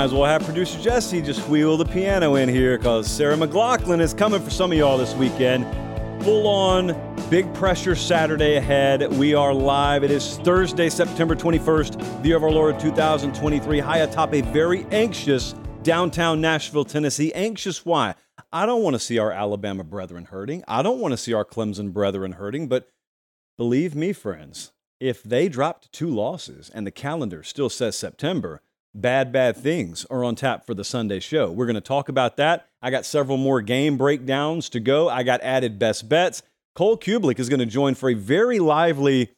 Might as well have producer Jesse just wheel the piano in here because Sarah McLachlan is coming for some of y'all this weekend. Full on big pressure Saturday ahead. We are live. It is Thursday, September 21st, the year of our Lord 2023, high atop a very anxious downtown Nashville, Tennessee. Anxious why? I don't want to see our Alabama brethren hurting. I don't want to see our Clemson brethren hurting, but believe me, friends, if they dropped two losses and the calendar still says September, bad, bad things are on tap for the Sunday show. We're going to talk about that. I got several more game breakdowns to go. I got added best bets. Cole Cubelic is going to join for a very lively,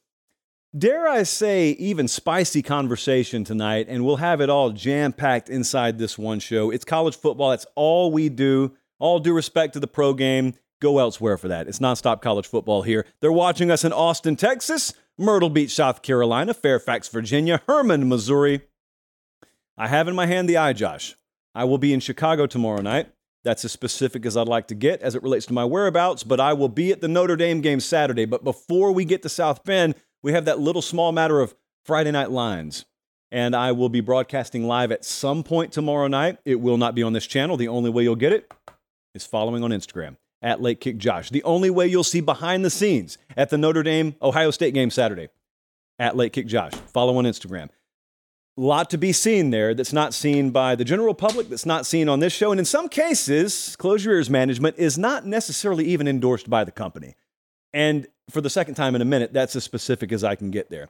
dare I say, even spicy conversation tonight, and we'll have it all jam packed inside this one show. It's college football. That's all we do. All due respect to the pro game. Go elsewhere for that. It's nonstop college football here. They're watching us in Austin, Texas, Myrtle Beach, South Carolina, Fairfax, Virginia, Hermann, Missouri, I have in my hand the eye, Josh. I will be in Chicago tomorrow night. That's as specific as I'd like to get as it relates to my whereabouts, but I will be at the Notre Dame game Saturday. But before we get to South Bend, we have that little small matter of Friday night lines. And I will be broadcasting live at some point tomorrow night. It will not be on this channel. The only way you'll get it is following on Instagram at Late Kick Josh. The only way you'll see behind the scenes at the Notre Dame Ohio State game Saturday at Late Kick Josh. Follow on Instagram lot to be seen there that's not seen by the general public, that's not seen on this show. And in some cases, Close Your Ears management is not necessarily even endorsed by the company. And for the second time in a minute, that's as specific as I can get there.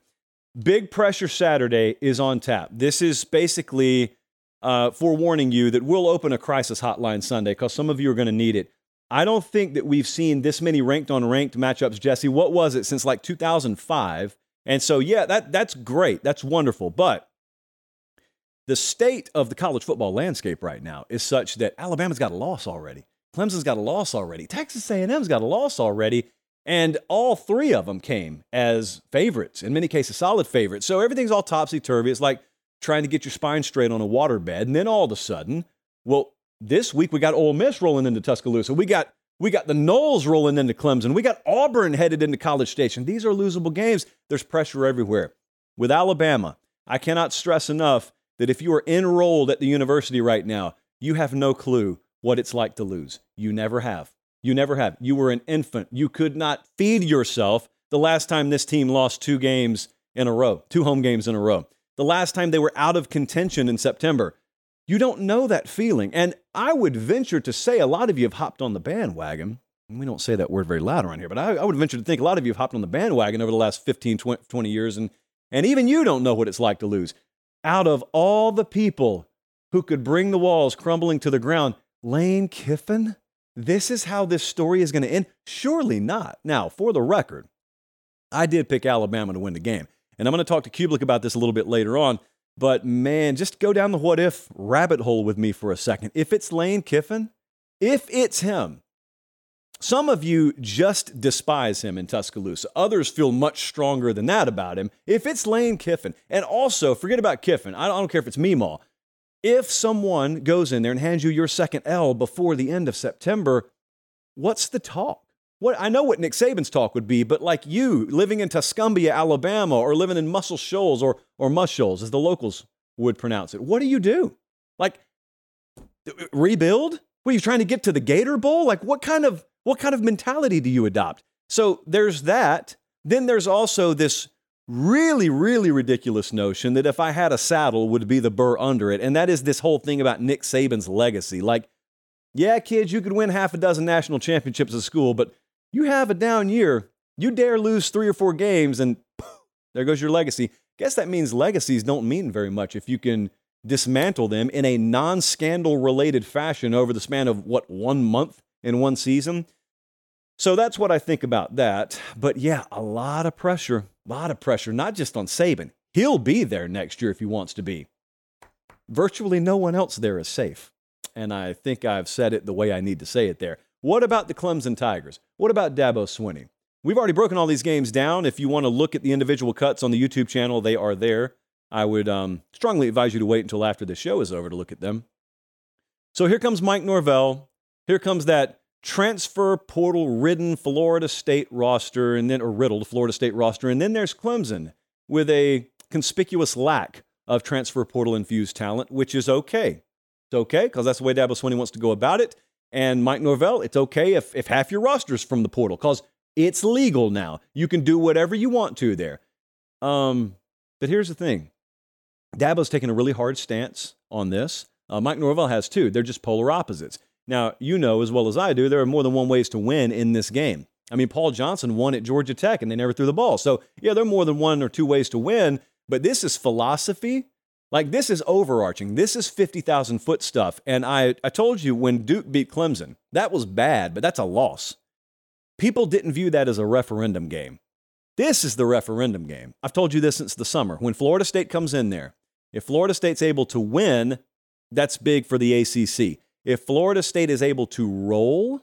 Big Pressure Saturday is on tap. This is basically uh, forewarning you that we'll open a crisis hotline Sunday because some of you are going to need it. I don't think that we've seen this many ranked on ranked matchups, Jesse. What was it since like 2005? And so, yeah, that, that's great. That's wonderful. But the state of the college football landscape right now is such that Alabama's got a loss already. Clemson's got a loss already. Texas A&M's got a loss already. And all three of them came as favorites, in many cases, solid favorites. So everything's all topsy turvy. It's like trying to get your spine straight on a waterbed. And then all of a sudden, well, this week we got Ole Miss rolling into Tuscaloosa. We got we got the Noles rolling into Clemson. We got Auburn headed into College Station. These are losable games. There's pressure everywhere. With Alabama, I cannot stress enough that if you are enrolled at the university right now, you have no clue what it's like to lose. You never have. You never have. You were an infant. You could not feed yourself the last time this team lost two games in a row, two home games in a row. The last time they were out of contention in September. You don't know that feeling. And I would venture to say a lot of you have hopped on the bandwagon. We don't say that word very loud around here, but I, I would venture to think a lot of you have hopped on the bandwagon over the last 15, 20 years, and, and even you don't know what it's like to lose out of all the people who could bring the walls crumbling to the ground, Lane Kiffin? This is how this story is going to end? Surely not. Now, for the record, I did pick Alabama to win the game. And I'm going to talk to Cubelic about this a little bit later on. But man, just go down the what if rabbit hole with me for a second. If it's Lane Kiffin, if it's him, some of you just despise him in Tuscaloosa. Others feel much stronger than that about him. If it's Lane Kiffin, and also forget about Kiffin, I don't care if it's Meemaw. If someone goes in there and hands you your second L before the end of September, what's the talk? What, I know what Nick Saban's talk would be, but like you living in Tuscumbia, Alabama, or living in Muscle Shoals or, or Shoals, as the locals would pronounce it, what do you do? Like rebuild? What are you trying to get to the Gator Bowl? Like what kind of what kind of mentality do you adopt? So there's that. Then there's also this really, really ridiculous notion that if I had a saddle would be the burr under it. And that is this whole thing about Nick Saban's legacy. Like, yeah, kids, you could win half a dozen national championships at school, but you have a down year, you dare lose three or four games, and there goes your legacy. Guess that means legacies don't mean very much if you can dismantle them in a non scandal related fashion over the span of what, one month in one season. So that's what I think about that. But yeah, a lot of pressure, a lot of pressure, not just on Saban. He'll be there next year if he wants to be. Virtually no one else there is safe. And I think I've said it the way I need to say it there. What about the Clemson Tigers? What about Dabo Swinney? We've already broken all these games down. If you want to look at the individual cuts on the YouTube channel, they are there. I would um, strongly advise you to wait until after the show is over to look at them. So here comes Mike Norvell. Here comes that transfer portal ridden Florida State roster, and then, or riddled Florida State roster. And then there's Clemson with a conspicuous lack of transfer portal infused talent, which is okay. It's okay because that's the way Dabo Swinney wants to go about it. And Mike Norvell, it's okay if, if half your roster's from the portal because it's legal now. You can do whatever you want to there. Um, but here's the thing Dabo's taking a really hard stance on this. Uh, Mike Norvell has too. They're just polar opposites. Now, you know as well as I do, there are more than one ways to win in this game. I mean, Paul Johnson won at Georgia Tech and they never threw the ball. So, yeah, there are more than one or two ways to win, but this is philosophy. Like, this is overarching. This is 50,000 foot stuff. And I, I told you when Duke beat Clemson, that was bad, but that's a loss. People didn't view that as a referendum game. This is the referendum game. I've told you this since the summer. When Florida State comes in there, if Florida State's able to win, that's big for the ACC. If Florida State is able to roll,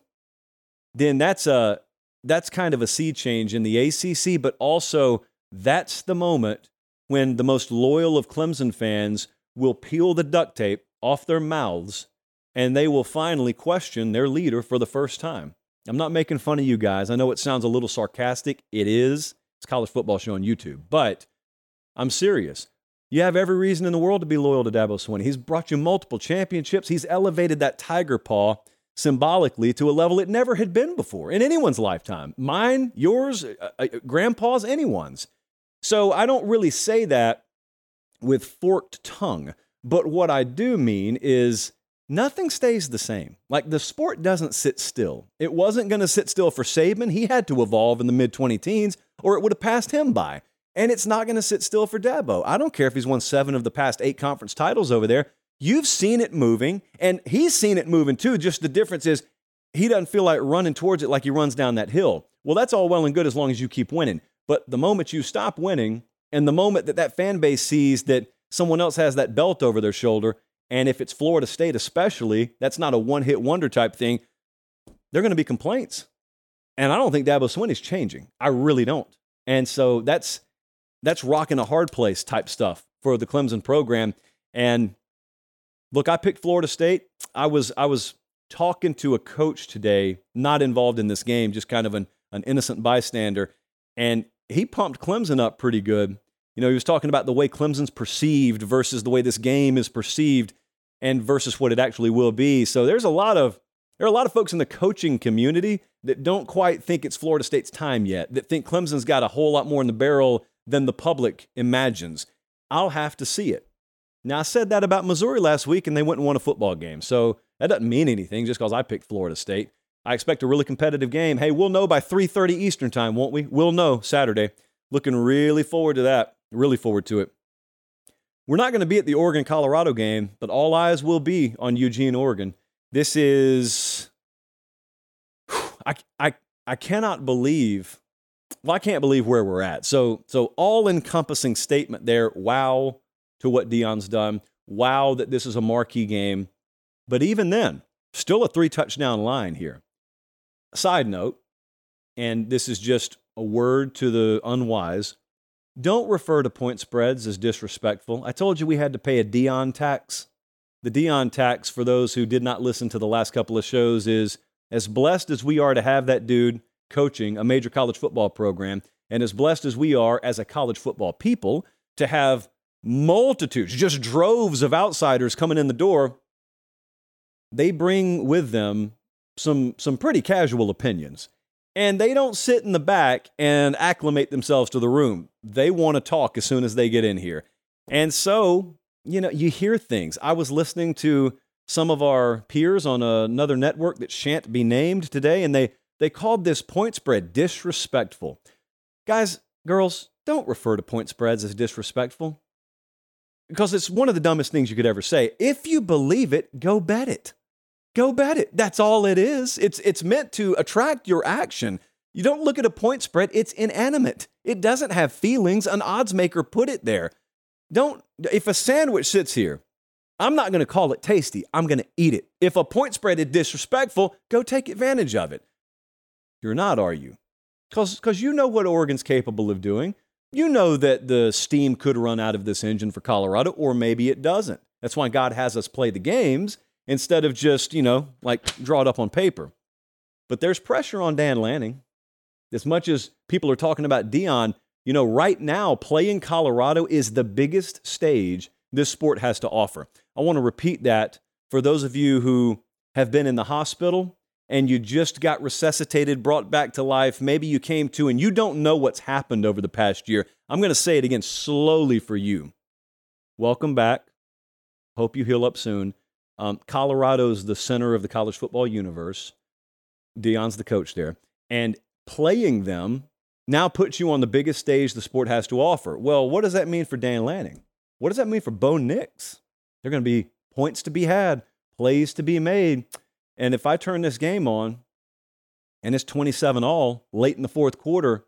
then that's a that's kind of a sea change in the ACC, but also that's the moment when the most loyal of Clemson fans will peel the duct tape off their mouths and they will finally question their leader for the first time. I'm not making fun of you guys. I know it sounds a little sarcastic. It is. It's college football show on YouTube, but I'm serious. You have every reason in the world to be loyal to Dabo Swinney. He's brought you multiple championships. He's elevated that tiger paw symbolically to a level it never had been before in anyone's lifetime. Mine, yours, uh, uh, grandpa's, anyone's. So I don't really say that with forked tongue. But what I do mean is nothing stays the same. Like the sport doesn't sit still. It wasn't going to sit still for Saban. He had to evolve in the mid 20 teens or it would have passed him by. And it's not going to sit still for Dabo. I don't care if he's won seven of the past eight conference titles over there. You've seen it moving, and he's seen it moving too. Just the difference is he doesn't feel like running towards it like he runs down that hill. Well, that's all well and good as long as you keep winning. But the moment you stop winning, and the moment that that fan base sees that someone else has that belt over their shoulder, and if it's Florida State especially, that's not a one hit wonder type thing, they're going to be complaints. And I don't think Dabo Swinney's changing. I really don't. And so that's that's rocking a hard place type stuff for the Clemson program. And look, I picked Florida State. I was I was talking to a coach today, not involved in this game, just kind of an, an innocent bystander, and he pumped Clemson up pretty good. You know, he was talking about the way Clemson's perceived versus the way this game is perceived and versus what it actually will be. So there's a lot of there are a lot of folks in the coaching community that don't quite think it's Florida State's time yet, that think Clemson's got a whole lot more in the barrel than the public imagines. I'll have to see it. Now, I said that about Missouri last week, and they went and won a football game. So that doesn't mean anything just because I picked Florida State. I expect a really competitive game. Hey, we'll know by 3:30 Eastern time, won't we? We'll know Saturday. Looking really forward to that. Really forward to it. We're not going to be at the Oregon Colorado game, but all eyes will be on Eugene, Oregon. This is I I I cannot believe well, I can't believe where we're at. So, so all encompassing statement there. Wow to what Deion's done. Wow that this is a marquee game. But even then, still a three touchdown line here. Side note, and this is just a word to the unwise. Don't refer to point spreads as disrespectful. I told you we had to pay a Deion tax. The Deion tax, for those who did not listen to the last couple of shows, is as blessed as we are to have that dude coaching a major college football program, and as blessed as we are as a college football people to have multitudes, just droves of outsiders coming in the door, they bring with them some, some pretty casual opinions. And they don't sit in the back and acclimate themselves to the room. They want to talk as soon as they get in here. And so, you know, you hear things. I was listening to some of our peers on another network that shan't be named today, and they, they called this point spread disrespectful. Guys, girls, don't refer to point spreads as disrespectful because it's one of the dumbest things you could ever say. If you believe it, go bet it. Go bet it. That's all it is. It's, it's meant to attract your action. You don't look at a point spread, it's inanimate. It doesn't have feelings. An odds maker put it there. Don't, if a sandwich sits here, I'm not going to call it tasty. I'm going to eat it. If a point spread is disrespectful, go take advantage of it. You're not, are you? Because you know what Oregon's capable of doing. You know that the steam could run out of this engine for Colorado, or maybe it doesn't. That's why God has us play the games instead of just, you know, like draw it up on paper. But there's pressure on Dan Lanning. As much as people are talking about Deion, you know, right now, playing Colorado is the biggest stage this sport has to offer. I want to repeat that for those of you who have been in the hospital and you just got resuscitated, brought back to life. Maybe you came to and you don't know what's happened over the past year. I'm going to say it again slowly for you. Welcome back. Hope you heal up soon. Um, Colorado's the center of the college football universe. Deion's the coach there. And playing them now puts you on the biggest stage the sport has to offer. Well, what does that mean for Dan Lanning? What does that mean for Bo Nix? There are going to be points to be had, plays to be made. And if I turn this game on and it's 27 all late in the fourth quarter,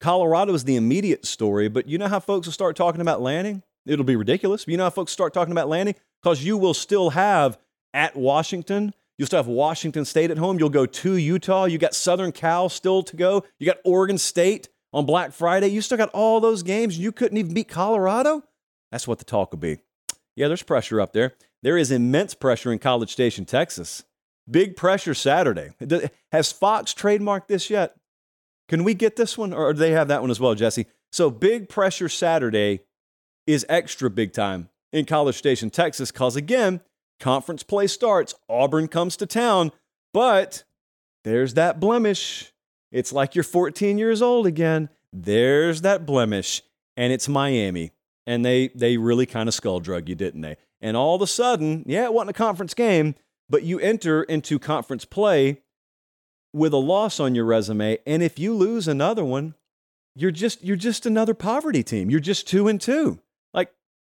Colorado is the immediate story. But you know how folks will start talking about Lanning? It'll be ridiculous. You know how folks start talking about Lanning? because you will still have at Washington. You'll still have Washington State at home. You'll go to Utah. You got Southern Cal still to go. You got Oregon State on Black Friday. You still got all those games. You couldn't even beat Colorado. That's what the talk will be. Yeah, there's pressure up there. There is immense pressure in College Station, Texas. Big pressure Saturday. Has Fox trademarked this yet? Can we get this one, or do they have that one as well, Jesse? So, big pressure Saturday is extra big time in College Station, Texas, because again, conference play starts. Auburn comes to town, but there's that blemish. It's like you're 14 years old again. There's that blemish, and it's Miami. And they, they really kind of skull drug you, didn't they? And all of a sudden, yeah, it wasn't a conference game, but you enter into conference play with a loss on your resume. And if you lose another one, you're just, you're just another poverty team. You're just two and two. Like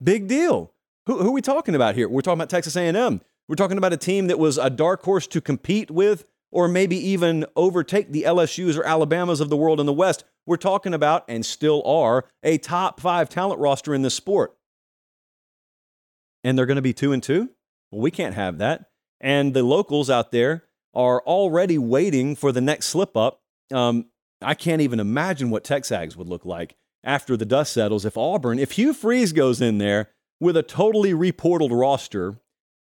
Big deal. Who, who are we talking about here? We're talking about Texas A&M. We're talking about a team that was a dark horse to compete with or maybe even overtake the LSUs or Alabamas of the world in the West. We're talking about, and still are, a top five talent roster in this sport. And they're going to be two and two? Well, we can't have that. And the locals out there are already waiting for the next slip up. Um, I can't even imagine what Texags would look like after the dust settles if Auburn, if Hugh Freeze goes in there with a totally reported roster,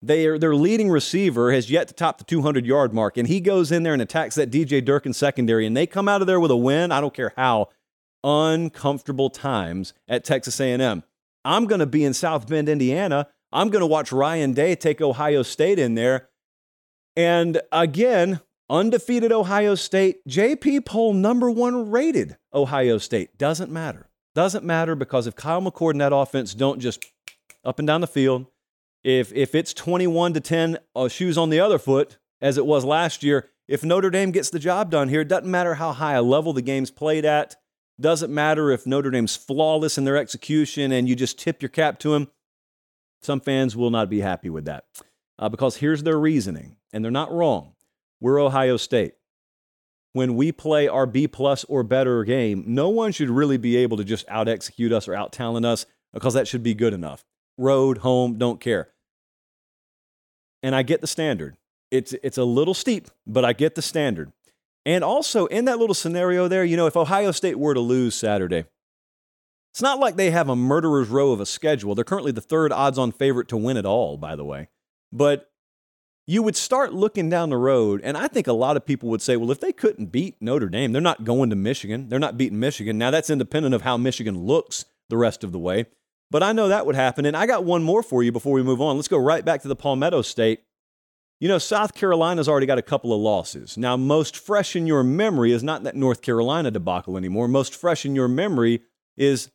their, their leading receiver has yet to top the 200 yard mark, and he goes in there and attacks that DJ Durkin secondary, and they come out of there with a win. I don't care how uncomfortable times at Texas A&M. I'm going to be in South Bend, Indiana. I'm going to watch Ryan Day take Ohio State in there. And again, Undefeated Ohio State, JP poll number one rated Ohio State. Doesn't matter. Doesn't matter because if Kyle McCord and that offense don't just up and down the field, if if it's 21 to 10 uh, shoes on the other foot, as it was last year, if Notre Dame gets the job done here, it doesn't matter how high a level the game's played at. Doesn't matter if Notre Dame's flawless in their execution and you just tip your cap to them. Some fans will not be happy with that uh, because here's their reasoning, and they're not wrong. We're Ohio State. When we play our B plus or better game, no one should really be able to just out execute us or out talent us because that should be good enough. Road, home, don't care. And I get the standard. It's, it's a little steep, but I get the standard. And also, in that little scenario there, you know, if Ohio State were to lose Saturday, it's not like they have a murderer's row of a schedule. They're currently the third odds on favorite to win it all, by the way. But you would start looking down the road, and I think a lot of people would say, well, if they couldn't beat Notre Dame, they're not going to Michigan. They're not beating Michigan. Now, that's independent of how Michigan looks the rest of the way. But I know that would happen. And I got one more for you before we move on. Let's go right back to the Palmetto State. You know, South Carolina's already got a couple of losses. Now, most fresh in your memory is not that North Carolina debacle anymore. Most fresh in your memory is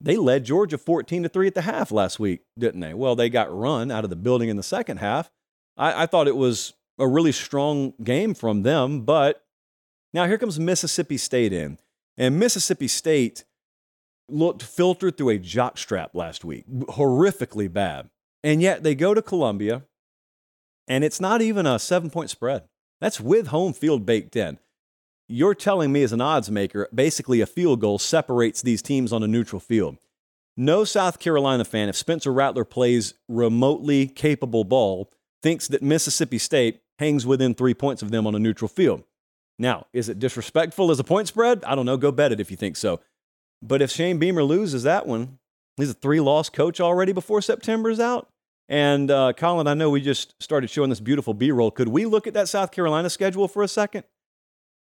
they led Georgia 14 to 3 at the half last week, didn't they? Well, they got run out of the building in the second half. I, I thought it was a really strong game from them, but now here comes Mississippi State in. And Mississippi State looked filtered through a jockstrap last week, horrifically bad. And yet they go to Columbia, and it's not even a seven point spread. That's with home field baked in. You're telling me, as an odds maker, basically a field goal separates these teams on a neutral field. No South Carolina fan, if Spencer Rattler plays remotely capable ball, thinks that Mississippi State hangs within three points of them on a neutral field. Now, is it disrespectful as a point spread? I don't know. Go bet it if you think so. But if Shane Beamer loses that one, he's a three loss coach already before September's out. And uh, Colin, I know we just started showing this beautiful B roll. Could we look at that South Carolina schedule for a second?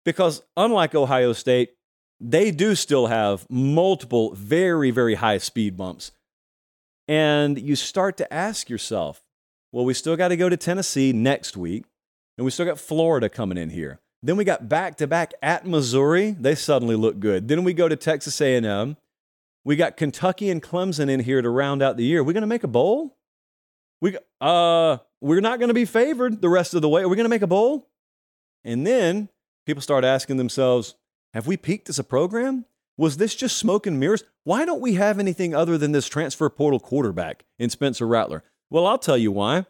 Because unlike Ohio State, they do still have multiple very, very high speed bumps. And you start to ask yourself, well, we still got to go to Tennessee next week, and we still got Florida coming in here. Then we got back to back at Missouri. They suddenly look good. Then we go to Texas A&M. We got Kentucky and Clemson in here to round out the year. We're we going to make a bowl? We uh we're not going to be favored the rest of the way. Are we going to make a bowl? And then people start asking themselves, have we peaked as a program? Was this just smoke and mirrors? Why don't we have anything other than this transfer portal quarterback in Spencer Rattler? Well, I'll tell you why.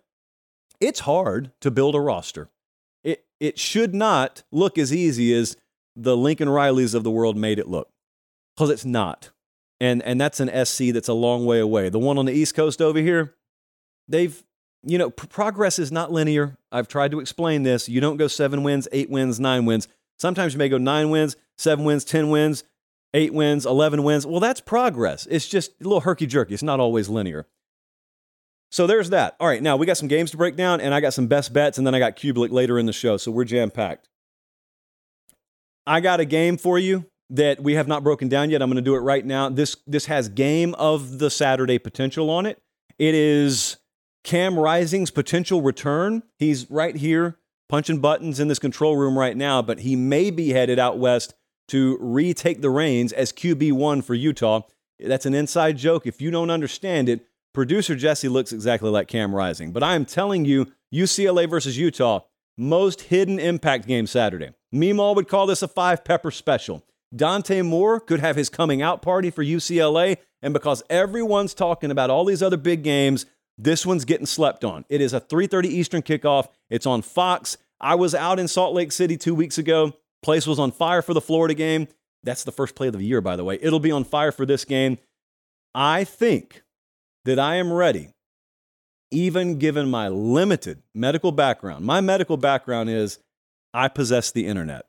It's hard to build a roster. It, it should not look as easy as the Lincoln Rileys of the world made it look, because it's not. And, and that's an SC that's a long way away. The one on the East Coast over here, they've, you know, progress is not linear. I've tried to explain this. You don't go seven wins, eight wins, nine wins. Sometimes you may go nine wins, seven wins, 10 wins, eight wins, 11 wins. Well, that's progress. It's just a little herky jerky. It's not always linear. So there's that. All right, now we got some games to break down, and I got some best bets, and then I got Cubelic later in the show. So we're jam packed. I got a game for you that we have not broken down yet. I'm going to do it right now. This this has game of the Saturday potential on it. It is Cam Rising's potential return. He's right here punching buttons in this control room right now, but he may be headed out west to retake the reins as QB1 for Utah. That's an inside joke. If you don't understand it, Producer Jesse looks exactly like Cam Rising, but I am telling you, UCLA versus Utah, most hidden impact game Saturday. Meemaw would call this a five pepper special. Dante Moore could have his coming out party for UCLA, and because everyone's talking about all these other big games, this one's getting slept on. It is a 3:30 Eastern kickoff. It's on Fox. I was out in Salt Lake City 2 weeks ago. Place was on fire for the Florida game. That's the first play of the year by the way. It'll be on fire for this game. I think that I am ready, even given my limited medical background. My medical background is I possess the internet.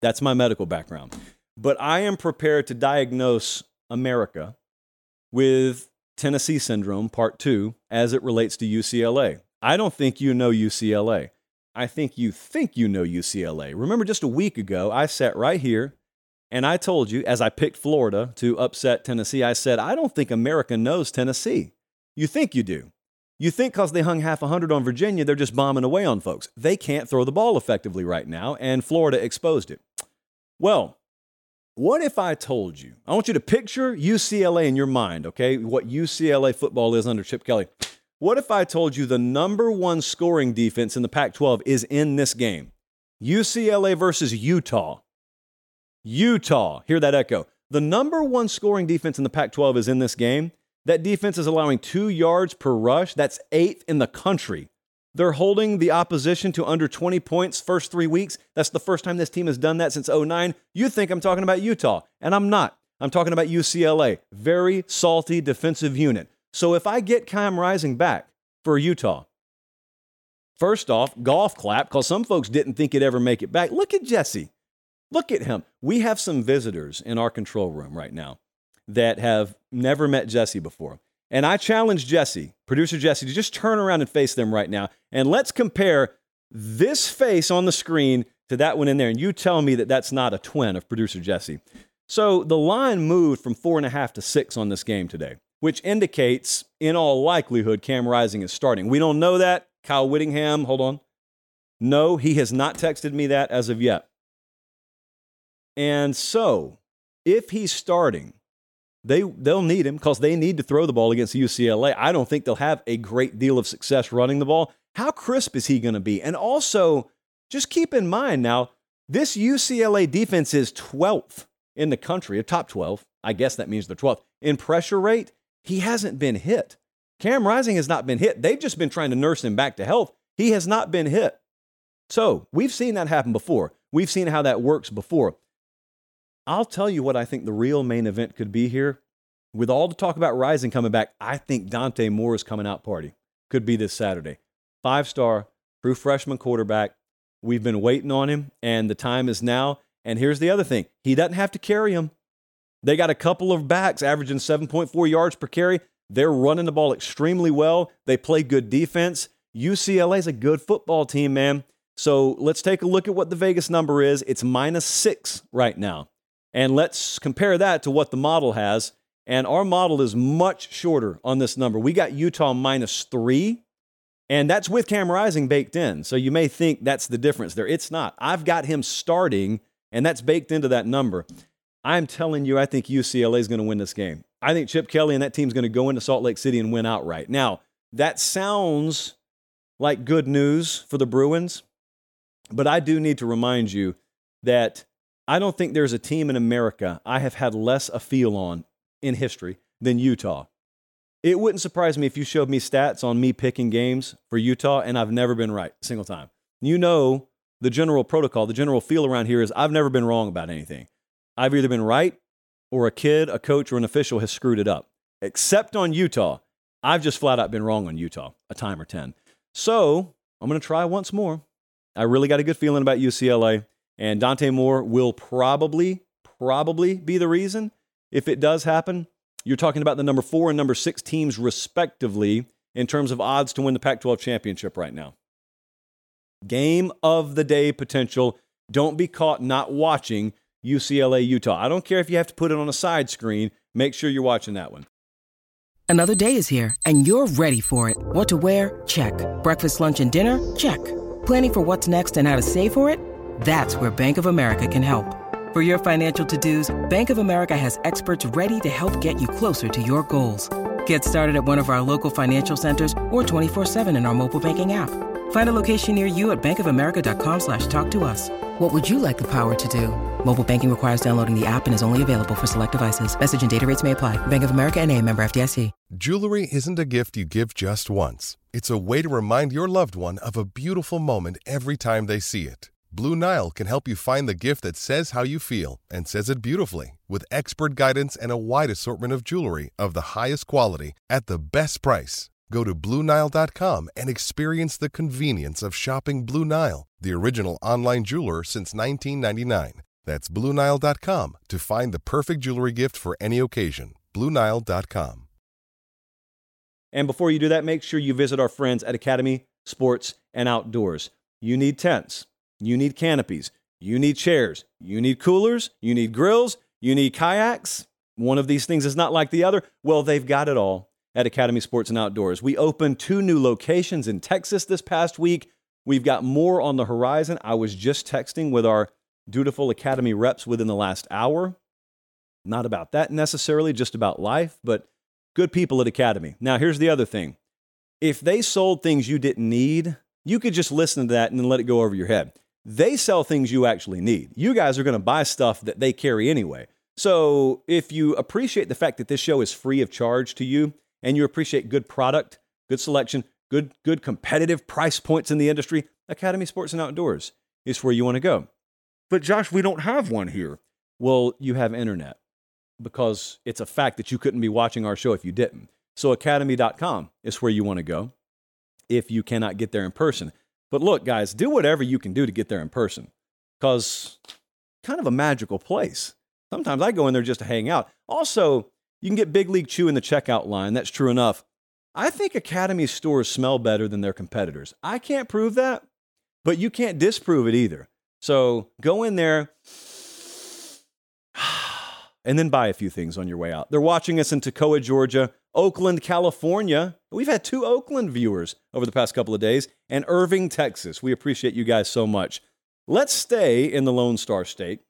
That's my medical background. But I am prepared to diagnose America with Tennessee syndrome, part two, as it relates to UCLA. I don't think you know UCLA. I think you think you know UCLA. Remember, just a week ago, I sat right here and I told you, as I picked Florida to upset Tennessee, I said, I don't think America knows Tennessee. You think you do. You think because they hung half a hundred on Virginia, they're just bombing away on folks. They can't throw the ball effectively right now, and Florida exposed it. Well, what if I told you? I want you to picture UCLA in your mind, okay? What UCLA football is under Chip Kelly. What if I told you the number one scoring defense in the Pac 12 is in this game? UCLA versus Utah. Utah, hear that echo. The number one scoring defense in the Pac 12 is in this game. That defense is allowing two yards per rush. That's eighth in the country. They're holding the opposition to under 20 points first three weeks. That's the first time this team has done that since 09. You think I'm talking about Utah, and I'm not. I'm talking about UCLA. Very salty defensive unit. So if I get Cam Rising back for Utah, first off, golf clap, because some folks didn't think he'd ever make it back. Look at Jesse. Look at him. We have some visitors in our control room right now that have never met Jesse before. And I challenge Jesse, producer Jesse, to just turn around and face them right now. And let's compare this face on the screen to that one in there. And you tell me that that's not a twin of producer Jesse. So the line moved from four and a half to six on this game today. which indicates, in all likelihood, Cam Rising is starting. We don't know that. Kyle Whittingham, hold on. No, he has not texted me that as of yet. And so, if he's starting, they they'll need him because they need to throw the ball against UCLA. I don't think they'll have a great deal of success running the ball. How crisp is he going to be? And also, just keep in mind now, this UCLA defense is 12th in the country, a top 12. I guess that means the 12th. In pressure rate, he hasn't been hit. Cam Rising has not been hit. They've just been trying to nurse him back to health. He has not been hit. So we've seen that happen before. We've seen how that works before. I'll tell you what I think the real main event could be here. With all the talk about Rising coming back, I think Dante Moore's coming out party could be this Saturday. Five star, true freshman quarterback. We've been waiting on him, and the time is now. And here's the other thing he doesn't have to carry him. They got a couple of backs averaging 7.4 yards per carry. They're running the ball extremely well. They play good defense. UCLA is a good football team, man. So let's take a look at what the Vegas number is. It's minus six right now. And let's compare that to what the model has. And our model is much shorter on this number. We got Utah minus three, and that's with Cam Rising baked in. So you may think that's the difference there. It's not. I've got him starting, and that's baked into that number. I'm telling you, I think UCLA is going to win this game. I think Chip Kelly and that team's going to go into Salt Lake City and win outright. Now, that sounds like good news for the Bruins, but I do need to remind you that I don't think there's a team in America I have had less a feel on in history than Utah. It wouldn't surprise me if you showed me stats on me picking games for Utah, and I've never been right a single time. You know the general protocol, the general feel around here is I've never been wrong about anything. I've either been right or a kid, a coach, or an official has screwed it up. Except on Utah, I've just flat out been wrong on Utah a time or 10. So I'm going to try once more. I really got a good feeling about UCLA. And Dante Moore will probably, probably be the reason. If it does happen, you're talking about the number four and number six teams, respectively, in terms of odds to win the Pac 12 championship right now. Game of the day potential. Don't be caught not watching UCLA Utah. I don't care if you have to put it on a side screen, make sure you're watching that one. Another day is here, and you're ready for it. What to wear? Check. Breakfast, lunch, and dinner? Check. Planning for what's next and how to save for it? That's where Bank of America can help. For your financial to-dos, Bank of America has experts ready to help get you closer to your goals. Get started at one of our local financial centers or 24-7 in our mobile banking app. Find a location near you at bankofamerica.com slash talk to us. What would you like the power to do? Mobile banking requires downloading the app and is only available for select devices. Message and data rates may apply. Bank of America and a member FDIC. Jewelry isn't a gift you give just once. It's a way to remind your loved one of a beautiful moment every time they see it. Blue Nile can help you find the gift that says how you feel and says it beautifully with expert guidance and a wide assortment of jewelry of the highest quality at the best price. Go to BlueNile.com and experience the convenience of shopping Blue Nile, the original online jeweler since 1999. That's BlueNile.com to find the perfect jewelry gift for any occasion. BlueNile.com. And before you do that, make sure you visit our friends at Academy Sports and Outdoors. You need tents, you need canopies, you need chairs, you need coolers, you need grills, you need kayaks. One of these things is not like the other. Well, they've got it all at Academy Sports and Outdoors. We opened two new locations in Texas this past week. We've got more on the horizon. I was just texting with our dutiful Academy reps within the last hour. Not about that necessarily, just about life, but good people at Academy. Now, here's the other thing if they sold things you didn't need, you could just listen to that and then let it go over your head. They sell things you actually need. You guys are going to buy stuff that they carry anyway. So if you appreciate the fact that this show is free of charge to you and you appreciate good product, good selection, good, good competitive price points in the industry, Academy Sports and Outdoors is where you want to go. But Josh, we don't have one here. Well, you have internet because it's a fact that you couldn't be watching our show if you didn't. So, academy.com is where you want to go if you cannot get there in person. But look, guys, do whatever you can do to get there in person because kind of a magical place. Sometimes I go in there just to hang out. Also, you can get Big League Chew in the checkout line. That's true enough. I think Academy stores smell better than their competitors. I can't prove that, but you can't disprove it either. So go in there, and then buy a few things on your way out. They're watching us in Toccoa, Georgia, Oakland, California. We've had two Oakland viewers over the past couple of days, and Irving, Texas. We appreciate you guys so much. Let's stay in the Lone Star State.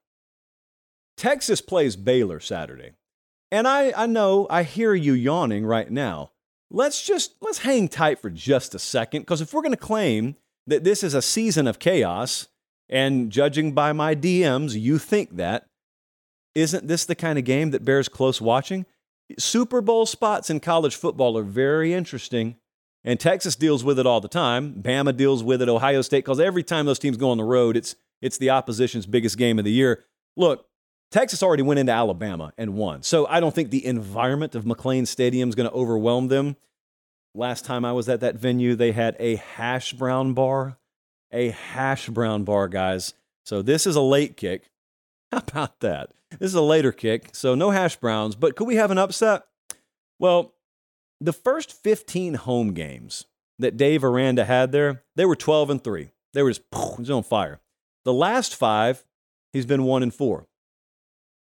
Texas plays Baylor Saturday. And I, I know I hear you yawning right now. Let's just let's hang tight for just a second because if we're going to claim that this is a season of chaos and judging by my DMs you think that isn't this the kind of game that bears close watching? Super Bowl spots in college football are very interesting and Texas deals with it all the time. Bama deals with it, Ohio State cuz every time those teams go on the road it's it's the opposition's biggest game of the year. Look, Texas already went into Alabama and won. So I don't think the environment of McLane Stadium is going to overwhelm them. Last time I was at that venue, they had a hash brown bar. A hash brown bar, guys. So this is a late kick. How about that? This is a later kick. So no hash browns, but could we have an upset? Well, the first 15 home games that Dave Aranda had there, they were 12 and 3. They were just, was on fire. The last five, he's been 1 and 4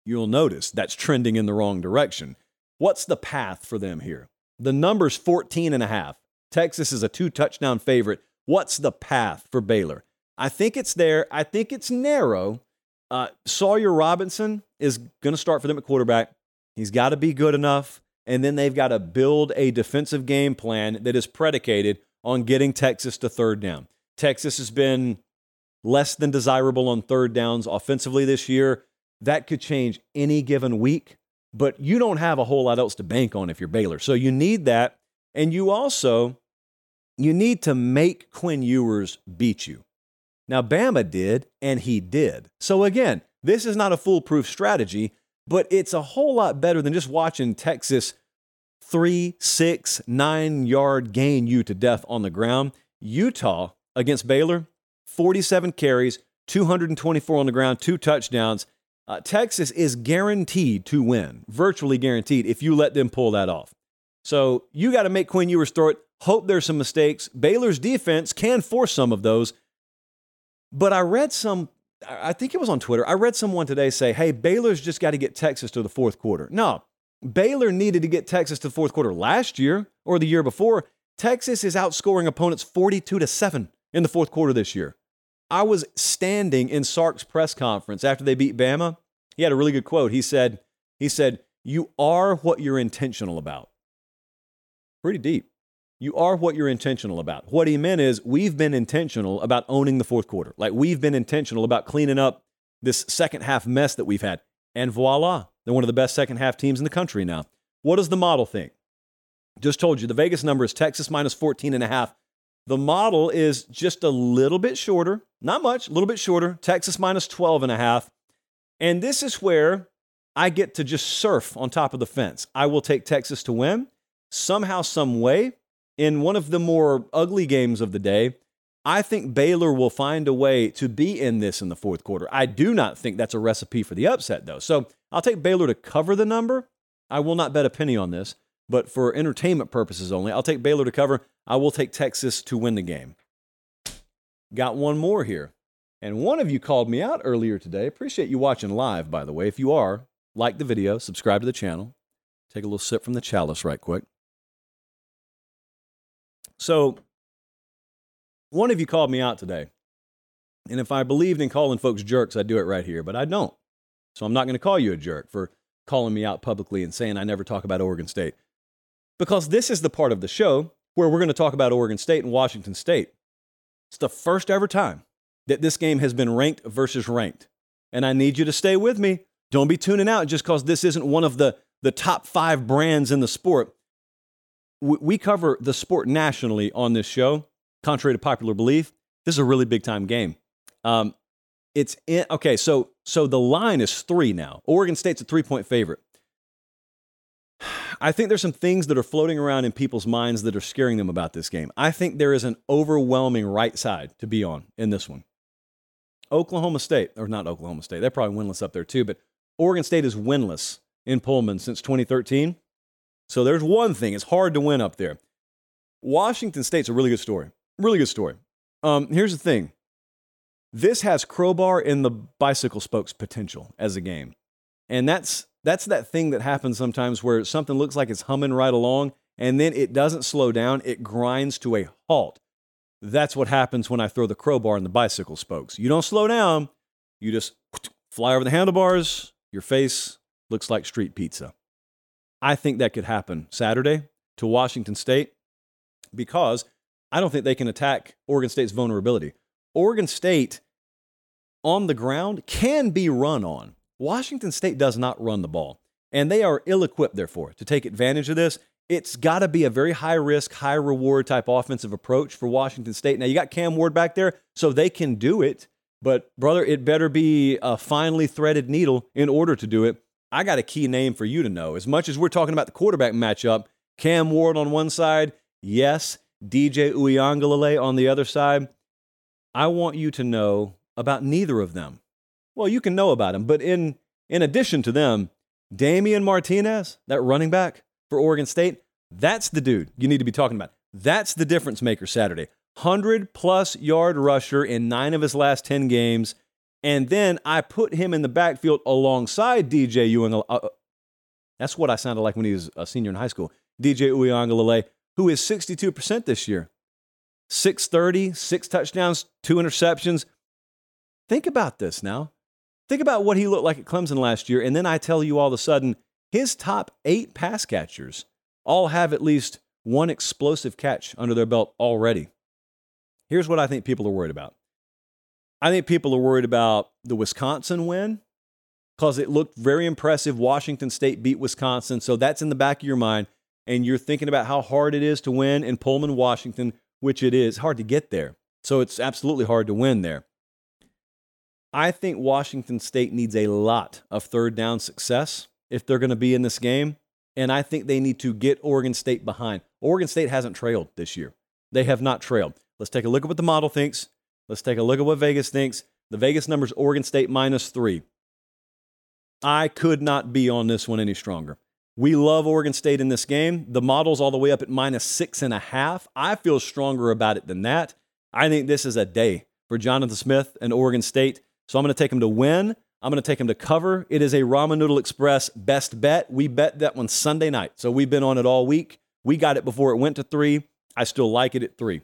you'll notice that's trending in the wrong direction. What's the path for them here? The number's 14 and a half. Texas is a two touchdown favorite. What's the path for Baylor? I think it's there. I think it's narrow. Uh, Sawyer Robertson is going to start for them at quarterback. He's got to be good enough. And then they've got to build a defensive game plan that is predicated on getting Texas to third down. Texas has been less than desirable on third downs offensively this year. That could change any given week, but you don't have a whole lot else to bank on if you're Baylor. So you need that. And you also you need to make Quinn Ewers beat you. Now Bama did, and he did. So again, this is not a foolproof strategy, but it's a whole lot better than just watching Texas three, six, nine yard gain you to death on the ground. Utah against Baylor, 47 carries, 224 on the ground, two touchdowns. Uh, Texas is guaranteed to win, virtually guaranteed, if you let them pull that off. So you got to make Quinn Ewers throw it. Hope there's some mistakes. Baylor's defense can force some of those. But I read some, I think it was on Twitter. I read someone today say, hey, Baylor's just got to get Texas to the fourth quarter. No, Baylor needed to get Texas to the fourth quarter last year or the year before. Texas is outscoring opponents 42 to 7 in the fourth quarter this year. I was standing in Sark's press conference after they beat Bama. He had a really good quote. He said, he said, "You are what you're intentional about." Pretty deep. You are what you're intentional about. What he meant is we've been intentional about owning the fourth quarter. Like we've been intentional about cleaning up this second half mess that we've had. And voila, they're one of the best second half teams in the country now. What does the model think? Just told you the Vegas number is Texas minus 14 and a half. The model is just a little bit shorter, not much, a little bit shorter, Texas minus 12 and a half. And this is where I get to just surf on top of the fence. I will take Texas to win somehow, some way. In one of the more ugly games of the day, I think Baylor will find a way to be in this in the fourth quarter. I do not think that's a recipe for the upset, though. So I'll take Baylor to cover the number. I will not bet a penny on this but for entertainment purposes only, I'll take Baylor to cover. I will take Texas to win the game. Got one more here. And one of you called me out earlier today. Appreciate you watching live, by the way. If you are, like the video, subscribe to the channel. Take a little sip from the chalice right quick. So, one of you called me out today. And if I believed in calling folks jerks, I'd do it right here, but I don't. So I'm not going to call you a jerk for calling me out publicly and saying I never talk about Oregon State because this is the part of the show where we're going to talk about Oregon State and Washington State. It's the first ever time that this game has been ranked versus ranked. And I need you to stay with me. Don't be tuning out just because this isn't one of the, the top five brands in the sport. We, cover the sport nationally on this show, contrary to popular belief. This is a really big time game. Um, it's in, okay. So so the line is three now. Oregon State's a three point favorite. I think there's some things that are floating around in people's minds that are scaring them about this game. I think there is an overwhelming right side to be on in this one. Oklahoma State, or not Oklahoma State, they're probably winless up there too, but Oregon State is winless in Pullman since 2013. So there's one thing, it's hard to win up there. Washington State's a really good story. Really good story. Um, here's the thing this has crowbar in the bicycle spokes potential as a game. And that's that's that thing that happens sometimes where something looks like it's humming right along and then it doesn't slow down, it grinds to a halt. That's what happens when I throw the crowbar in the bicycle spokes. You don't slow down, you just fly over the handlebars, your face looks like street pizza. I think that could happen Saturday to Washington State because I don't think they can attack Oregon State's vulnerability. Oregon State on the ground can be run on. Washington State does not run the ball, and they are ill equipped, therefore, to take advantage of this. It's got to be a very high risk, high reward type offensive approach for Washington State. Now, you got Cam Ward back there, so they can do it, but brother, it better be a finely threaded needle in order to do it. I got a key name for you to know. As much as we're talking about the quarterback matchup, Cam Ward on one side, yes, DJ Uiagalelei on the other side. I want you to know about neither of them. Well, you can know about them, but in, in addition to them, Damian Martinez, that running back for Oregon State, that's the dude you need to be talking about. That's the difference maker Saturday. 100 plus yard rusher in nine of his last 10 games. And then I put him in the backfield alongside DJ Ewing. Uh, uh, that's what I sounded like when he was a senior in high school. DJ Uiagalelei, who is 62% this year. 630, six touchdowns, two interceptions. Think about this now. Think about what he looked like at Clemson last year. And then I tell you all of a sudden, his top eight pass catchers all have at least one explosive catch under their belt already. Here's what I think people are worried about I think people are worried about the Wisconsin win because it looked very impressive. Washington State beat Wisconsin. So that's in the back of your mind. And you're thinking about how hard it is to win in Pullman, Washington, which it is hard to get there. So it's absolutely hard to win there. I think Washington State needs a lot of third down success if they're going to be in this game. And I think they need to get Oregon State behind. Oregon State hasn't trailed this year. They have not trailed. Let's take a look at what the model thinks. Let's take a look at what Vegas thinks. The Vegas number's Oregon State minus three. I could not be on this one any stronger. We love Oregon State in this game. The model's all the way up at minus six and a half. I feel stronger about it than that. I think this is a day for Jonathan Smith and Oregon State. So I'm going to take him to win. I'm going to take him to cover. It is a Ramen Noodle Express best bet. We bet that one Sunday night. So we've been on it all week. We got it before it went to three. I still like it at three.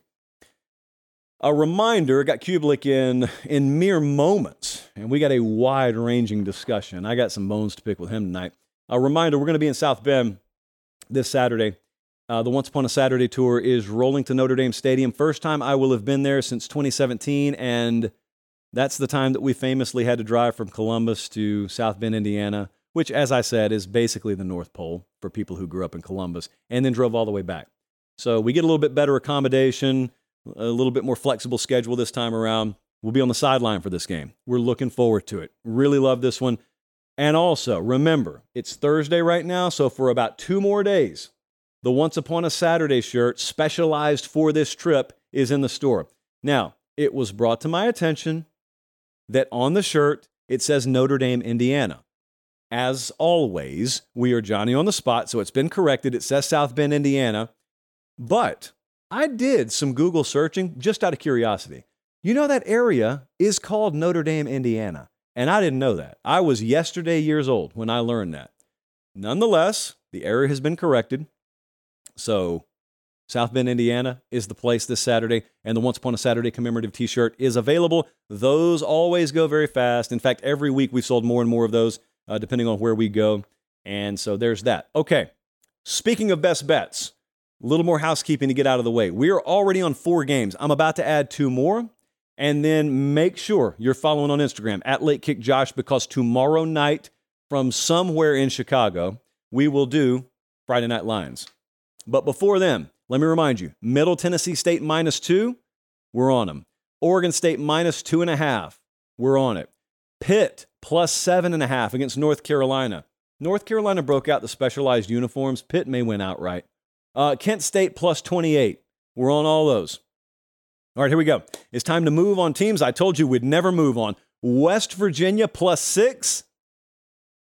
A reminder got Cubelic in in mere moments, and we got a wide ranging discussion. I got some bones to pick with him tonight. A reminder we're going to be in South Bend this Saturday. Uh, the Once Upon a Saturday tour is rolling to Notre Dame Stadium. First time I will have been there since 2017, and that's the time that we famously had to drive from Columbus to South Bend, Indiana, which, as I said, is basically the North Pole for people who grew up in Columbus, and then drove all the way back. So we get a little bit better accommodation, a little bit more flexible schedule this time around. We'll be on the sideline for this game. We're looking forward to it. Really love this one. And also, remember, it's Thursday right now, so for about two more days, the Once Upon a Saturday shirt specialized for this trip is in the store. Now, it was brought to my attention that on the shirt it says Notre Dame, Indiana. As always, we are Johnny on the spot, so it's been corrected. It says South Bend, Indiana. But I did some Google searching just out of curiosity. You know, that area is called Notre Dame, Indiana. And I didn't know that. I was yesterday years old when I learned that. Nonetheless, the error has been corrected. So South Bend, Indiana is the place this Saturday, and the Once Upon a Saturday commemorative t shirt is available. Those always go very fast. In fact, every week we've sold more and more of those, uh, depending on where we go. And so there's that. Okay, speaking of best bets, a little more housekeeping to get out of the way. We are already on four games. I'm about to add two more. And then make sure you're following on Instagram at Late Kick Josh because tomorrow night from somewhere in Chicago, we will do Friday Night Lines. But before then, let me remind you Middle Tennessee State minus two, we're on them. Oregon State minus two and a half, we're on it. Pitt plus seven and a half against North Carolina. North Carolina broke out the specialized uniforms. Pitt may win outright. Uh, Kent State plus 28. We're on all those. All right, here we go. It's time to move on teams I told you we'd never move on. West Virginia plus six.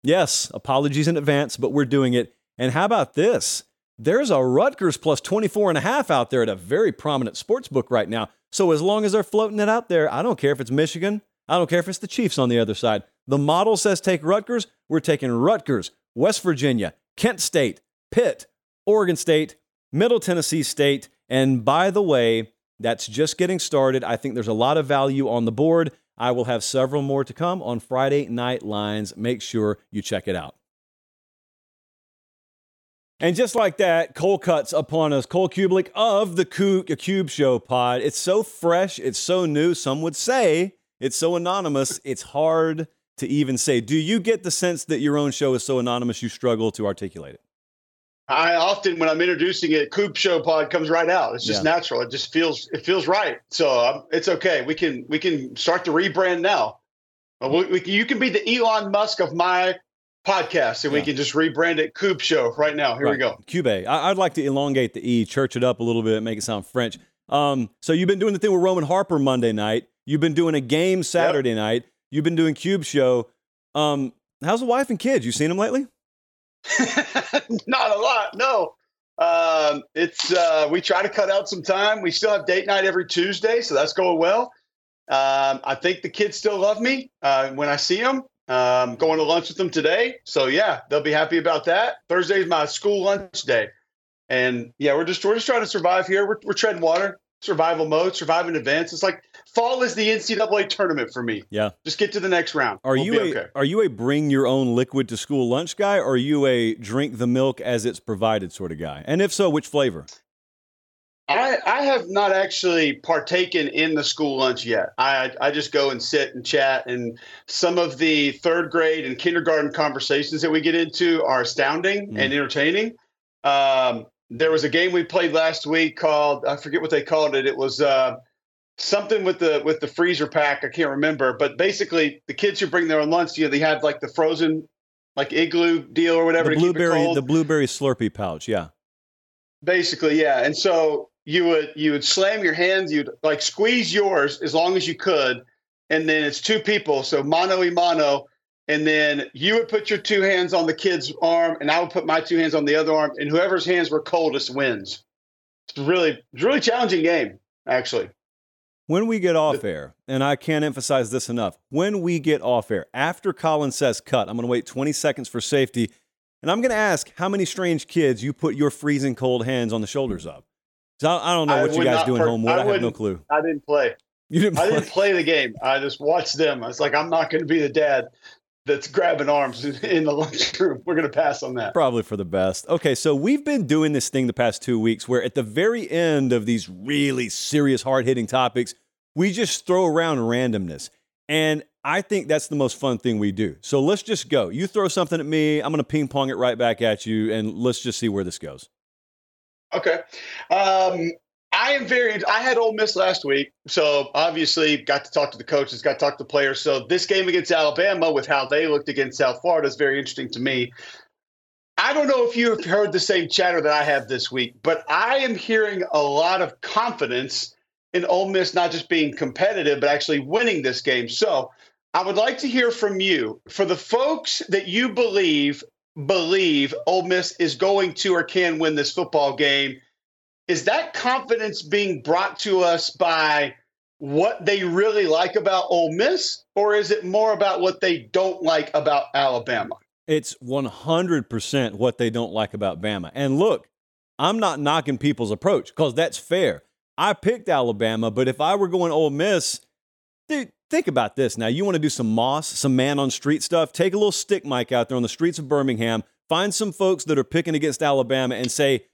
Yes, apologies in advance, but we're doing it. And how about this? There's a Rutgers plus 24 and a half out there at a very prominent sports book right now. So as long as they're floating it out there, I don't care if it's Michigan, I don't care if it's the Chiefs on the other side. The model says take Rutgers. We're taking Rutgers, West Virginia, Kent State, Pitt, Oregon State, Middle Tennessee State. And by the way, that's just getting started. I think there's a lot of value on the board. I will have several more to come on Friday Night Lines. Make sure you check it out. And just like that, Cole cuts upon us. Cole Cubelic of the Cube Show pod. It's so fresh. It's so new. Some would say it's so anonymous. It's hard to even say. Do you get the sense that your own show is so anonymous you struggle to articulate it? I often, when I'm introducing it, Coop Show Pod comes right out. It's just yeah. natural. It just feels it feels right. So um, it's okay. We can we can start the rebrand now. We, we, you can be the Elon Musk of my podcast, and yeah. we can just rebrand it Coop Show right now. Here right. we go. Cube. I, would like to elongate the E, church it up a little bit, make it sound French. Um, so you've been doing the thing with Roman Harper Monday night. You've been doing a game Saturday yep. night. You've been doing Cube Show. Um, how's the wife and kids? You seen them lately? Not a lot, no. Um, it's uh, we try to cut out some time. We still have date night every Tuesday, so that's going well. Um, I think the kids still love me uh, when I see them. Um, going to lunch with them today, so yeah, they'll be happy about that. Thursday is my school lunch day, and yeah, we're just we're just trying to survive here. We're, we're treading water, survival mode, surviving events. It's like fall is the NCAA tournament for me. Yeah. Just get to the next round. Are we'll you a okay. are you a bring your own liquid to school lunch guy or are you a drink the milk as it's provided sort of guy? And if so, which flavor? I, I have not actually partaken in the school lunch yet. I I just go and sit and chat and some of the third grade and kindergarten conversations that we get into are astounding mm. and entertaining. Um, there was a game we played last week called I forget what they called it. It was uh, something with the with the freezer pack. I can't remember, but basically the kids who bring their own lunch, you know, they had like the frozen like igloo deal or whatever. The blueberry, the blueberry Slurpee pouch, yeah. Basically, yeah. And so you would you would slam your hands, you'd like squeeze yours as long as you could, and then it's two people, so mano y mano, and then you would put your two hands on the kid's arm, and I would put my two hands on the other arm, and whoever's hands were coldest wins. It's really it's really challenging game, actually. When we get off air, and I can't emphasize this enough, when we get off air, after Colin says cut, I'm going to wait 20 seconds for safety, and I'm going to ask how many strange kids you put your freezing cold hands on the shoulders of. I, I don't know what you guys do at home. I, I have no clue. I didn't play. You didn't. Play? I didn't play the game. I just watched them. I was like, I'm not going to be the dad that's grabbing arms in the lunchroom. We're going to pass on that. Probably for the best. Okay, so we've been doing this thing the past two weeks where at the very end of these really serious, hard hitting topics, we just throw around randomness. And I think that's the most fun thing we do. So let's just go. You throw something at me, I'm going to ping pong it right back at you, and let's just see where this goes. Okay. Um, I am very. I had Ole Miss last week, so obviously got to talk to the coaches, got to talk to players. So this game against Alabama, with how they looked against South Florida, is very interesting to me. I don't know if you have heard the same chatter that I have this week, but I am hearing a lot of confidence in Ole Miss not just being competitive, but actually winning this game. So I would like to hear from you for the folks that you believe believe Ole Miss is going to or can win this football game is that confidence being brought to us by what they really like about Ole Miss, or is it more about what they don't like about Alabama? It's 100% what they don't like about Bama. And look, I'm not knocking people's approach because that's fair. I picked Alabama, but if I were going Ole Miss, dude, think about this. Now, you want to do some moss, some man on street stuff? Take a little stick mic out there on the streets of Birmingham, find some folks that are picking against Alabama and say,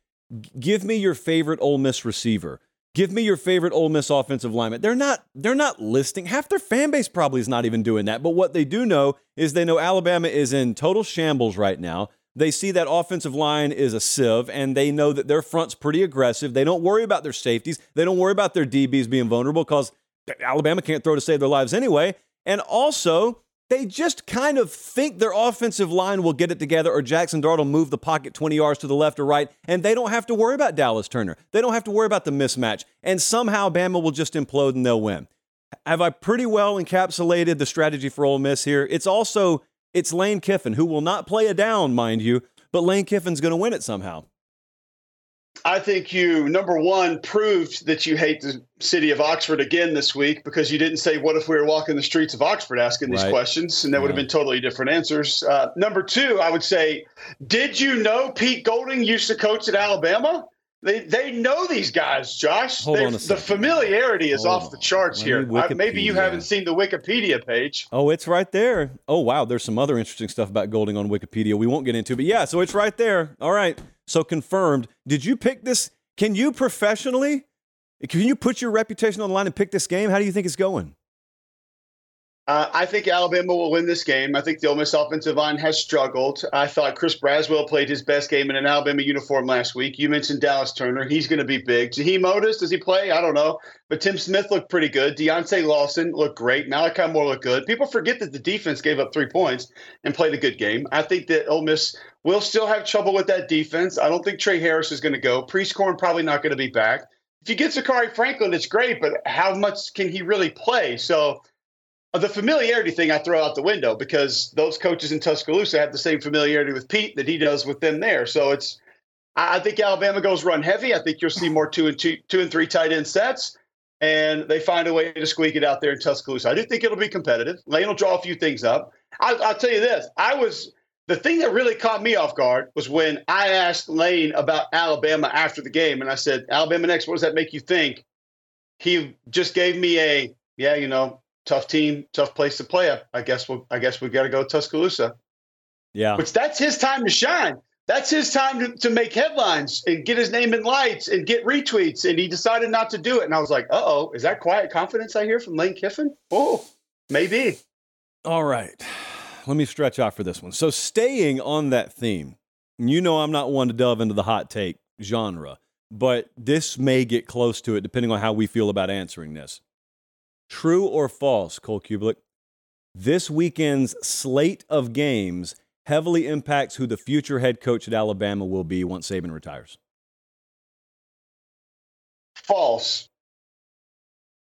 give me your favorite Ole Miss receiver. Give me your favorite Ole Miss offensive lineman. They're not they're not listing. Half their fan base probably is not even doing that. But what they do know is they know Alabama is in total shambles right now. They see that offensive line is a sieve, and they know that their front's pretty aggressive. They don't worry about their safeties. They don't worry about their DBs being vulnerable because Alabama can't throw to save their lives anyway. And also, they just kind of think their offensive line will get it together or Jackson Dart will move the pocket 20 yards to the left or right, and they don't have to worry about Dallas Turner. They don't have to worry about the mismatch. And somehow Bama will just implode and they'll win. Have I pretty well encapsulated the strategy for Ole Miss here? It's also it's Lane Kiffin, who will not play a down, mind you, but Lane Kiffin's going to win it somehow. I think you, number one, proved that you hate the city of Oxford again this week because you didn't say, What if we were walking the streets of Oxford asking these Right. questions? And that would have been totally different answers. Uh, number two, I would say, Did you know Pete Golding used to coach at Alabama? They, they know these guys, Josh. Hold They- on a second. the familiarity is Hold off the charts Let here. Uh, maybe you haven't seen the Wikipedia page. Oh, it's right there. Oh, wow. There's some other interesting stuff about Golding on Wikipedia we won't get into, but yeah, so it's right there. All right. So confirmed. Did you pick this? Can you professionally? Can you put your reputation on the line and pick this game? How do you think it's going? Uh, I think Alabama will win this game. I think the Ole Miss offensive line has struggled. I thought Chris Braswell played his best game in an Alabama uniform last week. You mentioned Dallas Turner. He's going to be big. Jaheim Oatis, does he play? I don't know. But Tim Smith looked pretty good. Deontae Lawson looked great. Malachi Moore looked good. People forget that the defense gave up three points and played a good game. I think that Ole Miss will still have trouble with that defense. I don't think Tre Harris is going to go. Prieskorn probably not going to be back. If you get Zakhari Franklin, it's great, but how much can he really play? So Uh, the familiarity thing I throw out the window because those coaches in Tuscaloosa have the same familiarity with Pete that he does with them there. So it's I I think Alabama goes run heavy. I think you'll see more two and two, two and three tight end sets, and they find a way to squeak it out there in Tuscaloosa. I do think it'll be competitive. Lane will draw a few things up. I, I'll tell you this: I was the thing that really caught me off guard was when I asked Lane about Alabama after the game, and I said, "Alabama next. What does that make you think?" He just gave me a yeah, you know, tough team, tough place to play. I, I guess we'll, I guess we got to go to Tuscaloosa. Yeah. Which that's his time to shine. That's his time to, to make headlines and get his name in lights and get retweets. And he decided not to do it. And I was like, uh oh, is that quiet confidence I hear from Lane Kiffin? Oh, maybe. All right. Let me stretch out for this one. So, staying on that theme, you know, I'm not one to delve into the hot take genre, but this may get close to it depending on how we feel about answering this. True or false, Cole Cubelic? This weekend's slate of games heavily impacts who the future head coach at Alabama will be once Saban retires. False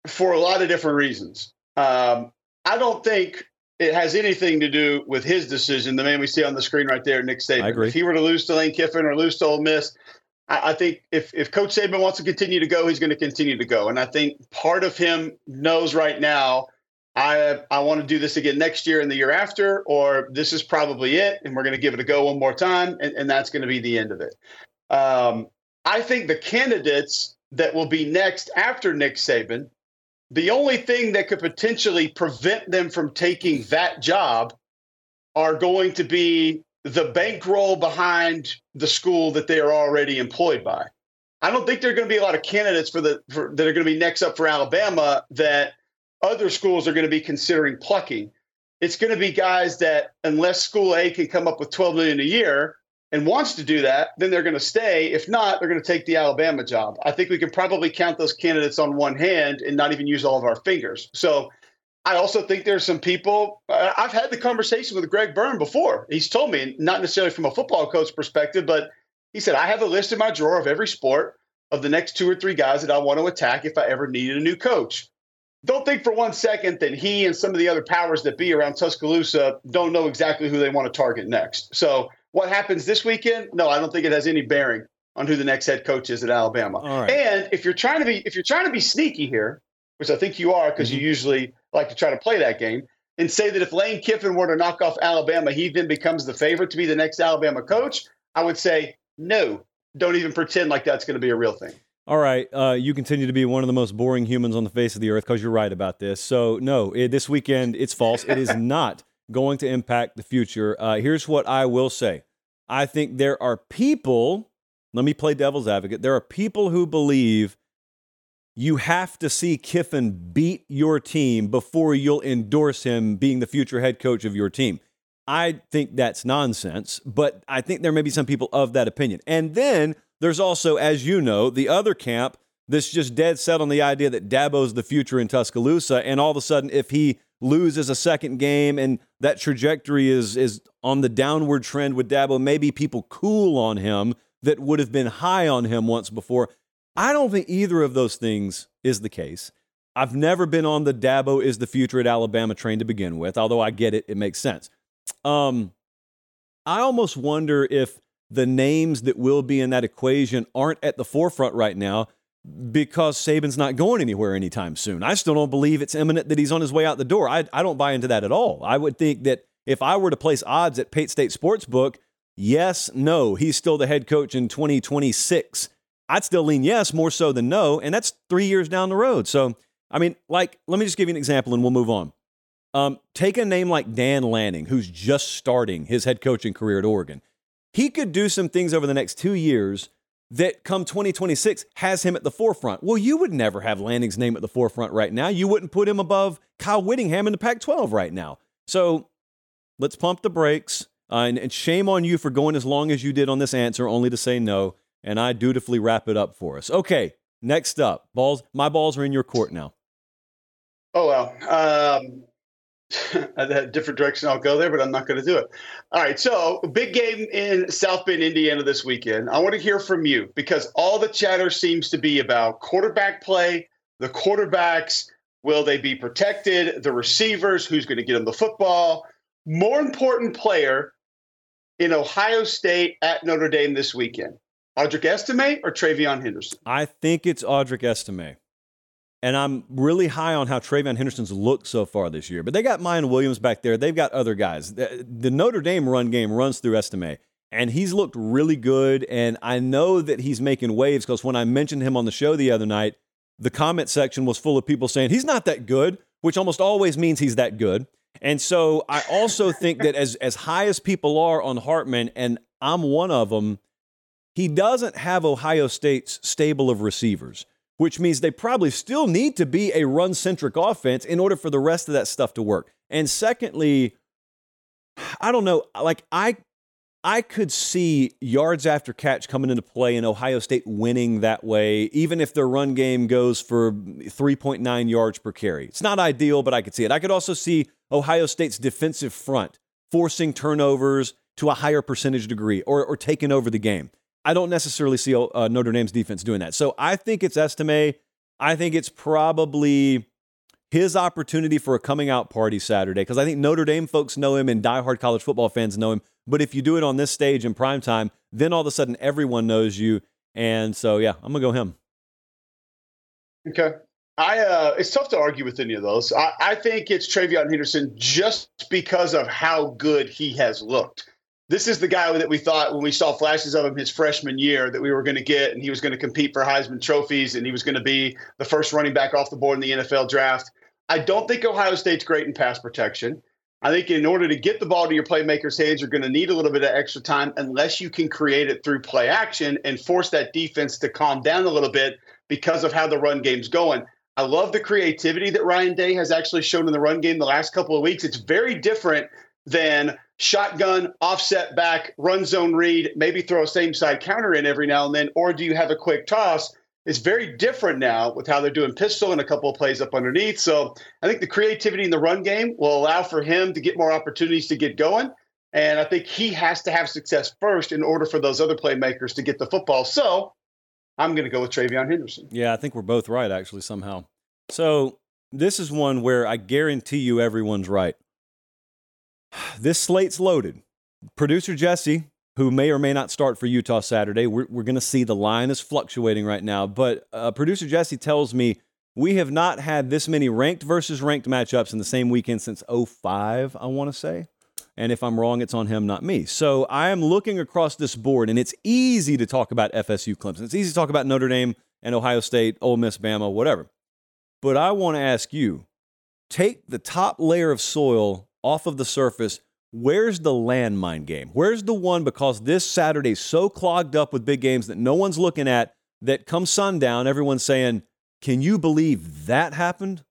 for a lot of different reasons. Um, I don't think it has anything to do with his decision. The man we see on the screen right there, Nick Saban. I agree. If he were to lose to Lane Kiffin or lose to Ole Miss, I, think if if Coach Saban wants to continue to go, he's going to continue to go. And I think part of him knows right now. I I want to do this again next year and the year after, or this is probably it, and we're going to give it a go one more time, and, and that's going to be the end of it. Um, I think the candidates that will be next after Nick Saban, the only thing that could potentially prevent them from taking that job are going to be the bankroll behind the school that they are already employed by. I don't think there are going to be a lot of candidates for the for, that are going to be next up for Alabama that other schools are going to be considering plucking. It's going to be guys that unless school A can come up with 12 million a year and wants to do that, then they're going to stay. If not, they're going to take the Alabama job. I think we can probably count those candidates on one hand and not even use all of our fingers. So I also think there's some people. I've had the conversation with Greg Byrne before. He's told me, not necessarily from a football coach perspective, but he said, I have a list in my drawer of every sport of the next two or three guys that I want to attack if I ever needed a new coach. Don't think for one second that he and some of the other powers that be around Tuscaloosa don't know exactly who they want to target next. So, what happens this weekend? No, I don't think it has any bearing on who the next head coach is at Alabama. Right. And if you're trying to be if you're trying to be sneaky here, which I think you are because you usually like to try to play that game, and say that if Lane Kiffin were to knock off Alabama, he then becomes the favorite to be the next Alabama coach, I would say no. Don't even pretend like that's going to be a real thing. All right, uh, you continue to be one of the most boring humans on the face of the earth because you're right about this. So, no, it, this weekend, it's false. It is not going to impact the future. Uh, here's what I will say I think there are people, let me play devil's advocate, there are people who believe you have to see Kiffin beat your team before you'll endorse him being the future head coach of your team. I think that's nonsense, but I think there may be some people of that opinion. And then there's also, as you know, the other camp that's just dead set on the idea that Dabo's the future in Tuscaloosa. And all of a sudden, if he loses a second game and that trajectory is is on the downward trend with Dabo, maybe people cool on him that would have been high on him once before. I don't think either of those things is the case. I've never been on the Dabo is the future at Alabama train to begin with, although I get it, it makes sense. Um, I almost wonder if the names that will be in that equation aren't at the forefront right now because Saban's not going anywhere anytime soon. I still don't believe it's imminent that he's on his way out the door. I, I don't buy into that at all. I would think that if I were to place odds at Pate State Sportsbook, yes, no, he's still the head coach in 2026. I'd still lean yes more so than no, and that's three years down the road. So, I mean, like, let me just give you an example and we'll move on. Um, take a name like Dan Lanning, who's just starting his head coaching career at Oregon. He could do some things over the next two years that come 2026 has him at the forefront. Well, you would never have Lanning's name at the forefront right now. You wouldn't put him above Kyle Whittingham in the Pac 12 right now. So let's pump the brakes. Uh, and, and shame on you for going as long as you did on this answer, only to say no. And I dutifully wrap it up for us. Okay, next up, balls. My balls are in your court now. Oh well, um, a different direction I'll go there, but I'm not going to do it. All right, so big game in South Bend, Indiana this weekend. I want to hear from you because all the chatter seems to be about quarterback play, the quarterbacks. Will they be protected? The receivers, who's going to get them the football? More important player in Ohio State at Notre Dame this weekend? Audric Estime or TreVeyon Henderson? I think it's Audric Estime. And I'm really high on how TreVeyon Henderson's looked so far this year. But they got Miyan Williams back there. They've got other guys. The, the Notre Dame run game runs through Estime. And he's looked really good. And I know that he's making waves because when I mentioned him on the show the other night, the comment section was full of people saying he's not that good, which almost always means he's that good. And so I also think that as as high as people are on Hartman, and I'm one of them, he doesn't have Ohio State's stable of receivers, which means they probably still need to be a run centric offense in order for the rest of that stuff to work. And secondly, I don't know, like I I could see yards after catch coming into play and Ohio State winning that way, even if their run game goes for 3.9 yards per carry. It's not ideal, but I could see it. I could also see Ohio State's defensive front forcing turnovers to a higher percentage degree or, or taking over the game. I don't necessarily see uh, Notre Dame's defense doing that. So I think it's Estime. I think it's probably his opportunity for a coming out party Saturday because I think Notre Dame folks know him and diehard college football fans know him. But if you do it on this stage in prime time, then all of a sudden everyone knows you. And so, yeah, I'm to go him. Okay. I uh, it's tough to argue with any of those. I, I think it's TreVeyon Henderson just because of how good he has looked. This is the guy that we thought when we saw flashes of him his freshman year that we were going to get, and he was going to compete for Heisman trophies, and he was going to be the first running back off the board in the NFL draft. I don't think Ohio State's great in pass protection. I think in order to get the ball to your playmakers' hands, you're going to need a little bit of extra time unless you can create it through play action and force that defense to calm down a little bit because of how the run game's going. I love the creativity that Ryan Day has actually shown in the run game the last couple of weeks. It's very different than shotgun, offset back, run zone read, maybe throw a same side counter in every now and then, or do you have a quick toss? It's very different now with how they're doing pistol and a couple of plays up underneath. So I think the creativity in the run game will allow for him to get more opportunities to get going. And I think he has to have success first in order for those other playmakers to get the football. So I'm going to go with TreVeyon Henderson. Yeah, I think we're both right, actually, somehow. So this is one where I guarantee you everyone's right. This slate's loaded. Producer Jesse, who may or may not start for Utah Saturday, we're, we're going to see the line is fluctuating right now. But uh, producer Jesse tells me we have not had this many ranked versus ranked matchups in the same weekend since 05, I want to say. And if I'm wrong, it's on him, not me. So I am looking across this board, and it's easy to talk about FSU Clemson. It's easy to talk about Notre Dame and Ohio State, Ole Miss, Bama, whatever. But I want to ask you take the top layer of soil off of the surface. Where's the landmine game? Where's the one because this Saturday's so clogged up with big games that no one's looking at that come sundown, everyone's saying, Can you believe that happened?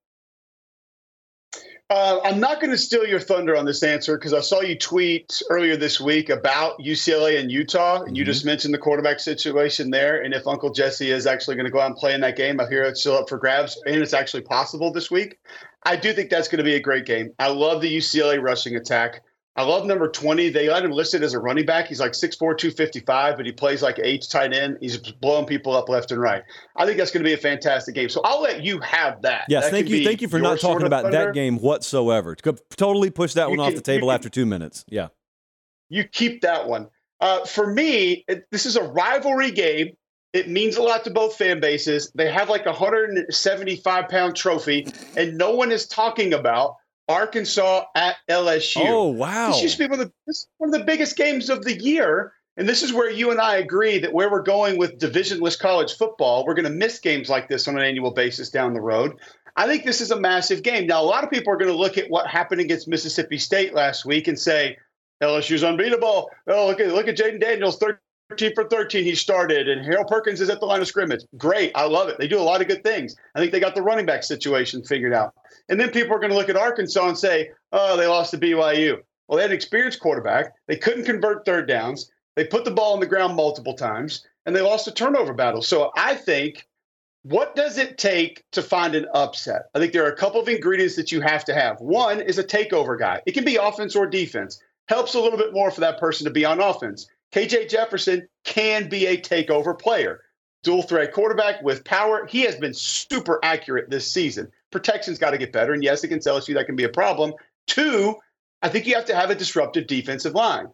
Uh, I'm not going to steal your thunder on this answer because I saw you tweet earlier this week about UCLA and Utah, and mm-hmm. you just mentioned the quarterback situation there. And if Uncle Jesse is actually going to go out and play in that game, I hear it's still up for grabs, and it's actually possible this week. I do think that's going to be a great game. I love the UCLA rushing attack. I love number 20. They got him listed as a running back. He's like 6'4, 255, but he plays like H tight end. He's blowing people up left and right. I think that's going to be a fantastic game. So I'll let you have that. Yes, that thank you. Thank you for not talking about thunder. that game whatsoever. Totally push that you one can, off the table after two minutes. Yeah. You keep that one. Uh, for me, it, this is a rivalry game. It means a lot to both fan bases. They have like a 175 pound trophy, and no one is talking about Arkansas at LSU. Oh wow! This used to be one of the one of the biggest games of the year, and this is where you and I agree that where we're going with divisionless college football, we're going to miss games like this on an annual basis down the road. I think this is a massive game. Now, a lot of people are going to look at what happened against Mississippi State last week and say LSU's unbeatable. Oh, look at look at Jayden Daniels, 13 for 13 he started, and Harold Perkins is at the line of scrimmage. Great, I love it. They do a lot of good things. I think they got the running back situation figured out. And then people are going to look at Arkansas and say, oh, they lost to BYU. Well, they had an experienced quarterback. They couldn't convert third downs. They put the ball on the ground multiple times, and they lost a turnover battle. So I think what does it take to find an upset? I think there are a couple of ingredients that you have to have. One is a takeover guy. It can be offense or defense. Helps a little bit more for that person to be on offense. KJ Jefferson can be a takeover player. Dual threat quarterback with power. He has been super accurate this season. Protection's got to get better. And yes, against LSU, that can be a problem. Two, I think you have to have a disruptive defensive line.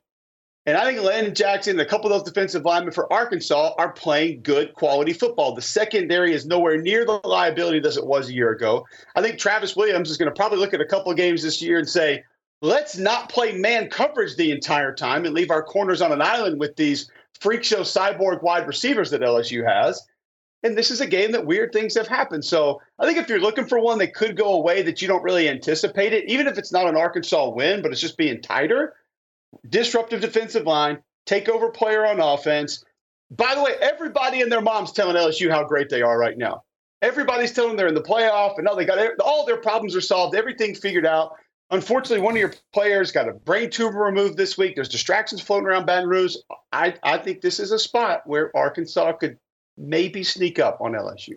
And I think Landon Jackson and a couple of those defensive linemen for Arkansas are playing good quality football. The secondary is nowhere near the liability as it was a year ago. I think Travis Williams is going to probably look at a couple of games this year and say, let's not play man coverage the entire time and leave our corners on an island with these freak show cyborg wide receivers that LSU has. And this is a game that weird things have happened. So I think if you're looking for one that could go away that you don't really anticipate it, even if it's not an Arkansas win, but it's just being tighter, disruptive defensive line, takeover player on offense. By the way, everybody and their mom's telling LSU how great they are right now. Everybody's telling them they're in the playoff and no, they got all their problems are solved, everything figured out. Unfortunately, one of your players got a brain tumor removed this week. There's distractions floating around Baton Rouge. I, I think this is a spot where Arkansas could maybe sneak up on LSU.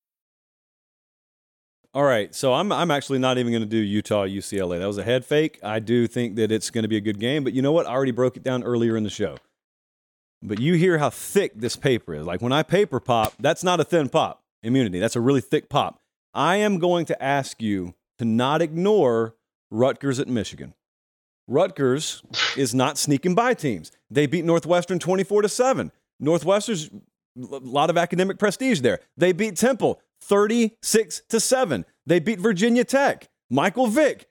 All right, so I'm I'm actually not even going to do Utah UCLA. That was a head fake. I do think that it's going to be a good game, but you know what? I already broke it down earlier in the show. But you hear how thick this paper is. Like when I paper pop, that's not a thin pop. Immunity. That's a really thick pop. I am going to ask you to not ignore Rutgers at Michigan. Rutgers is not sneaking by teams. They beat Northwestern 24 to 7. Northwestern's a lot of academic prestige there. They beat Temple 36 to 7. They beat Virginia Tech. Michael Vick,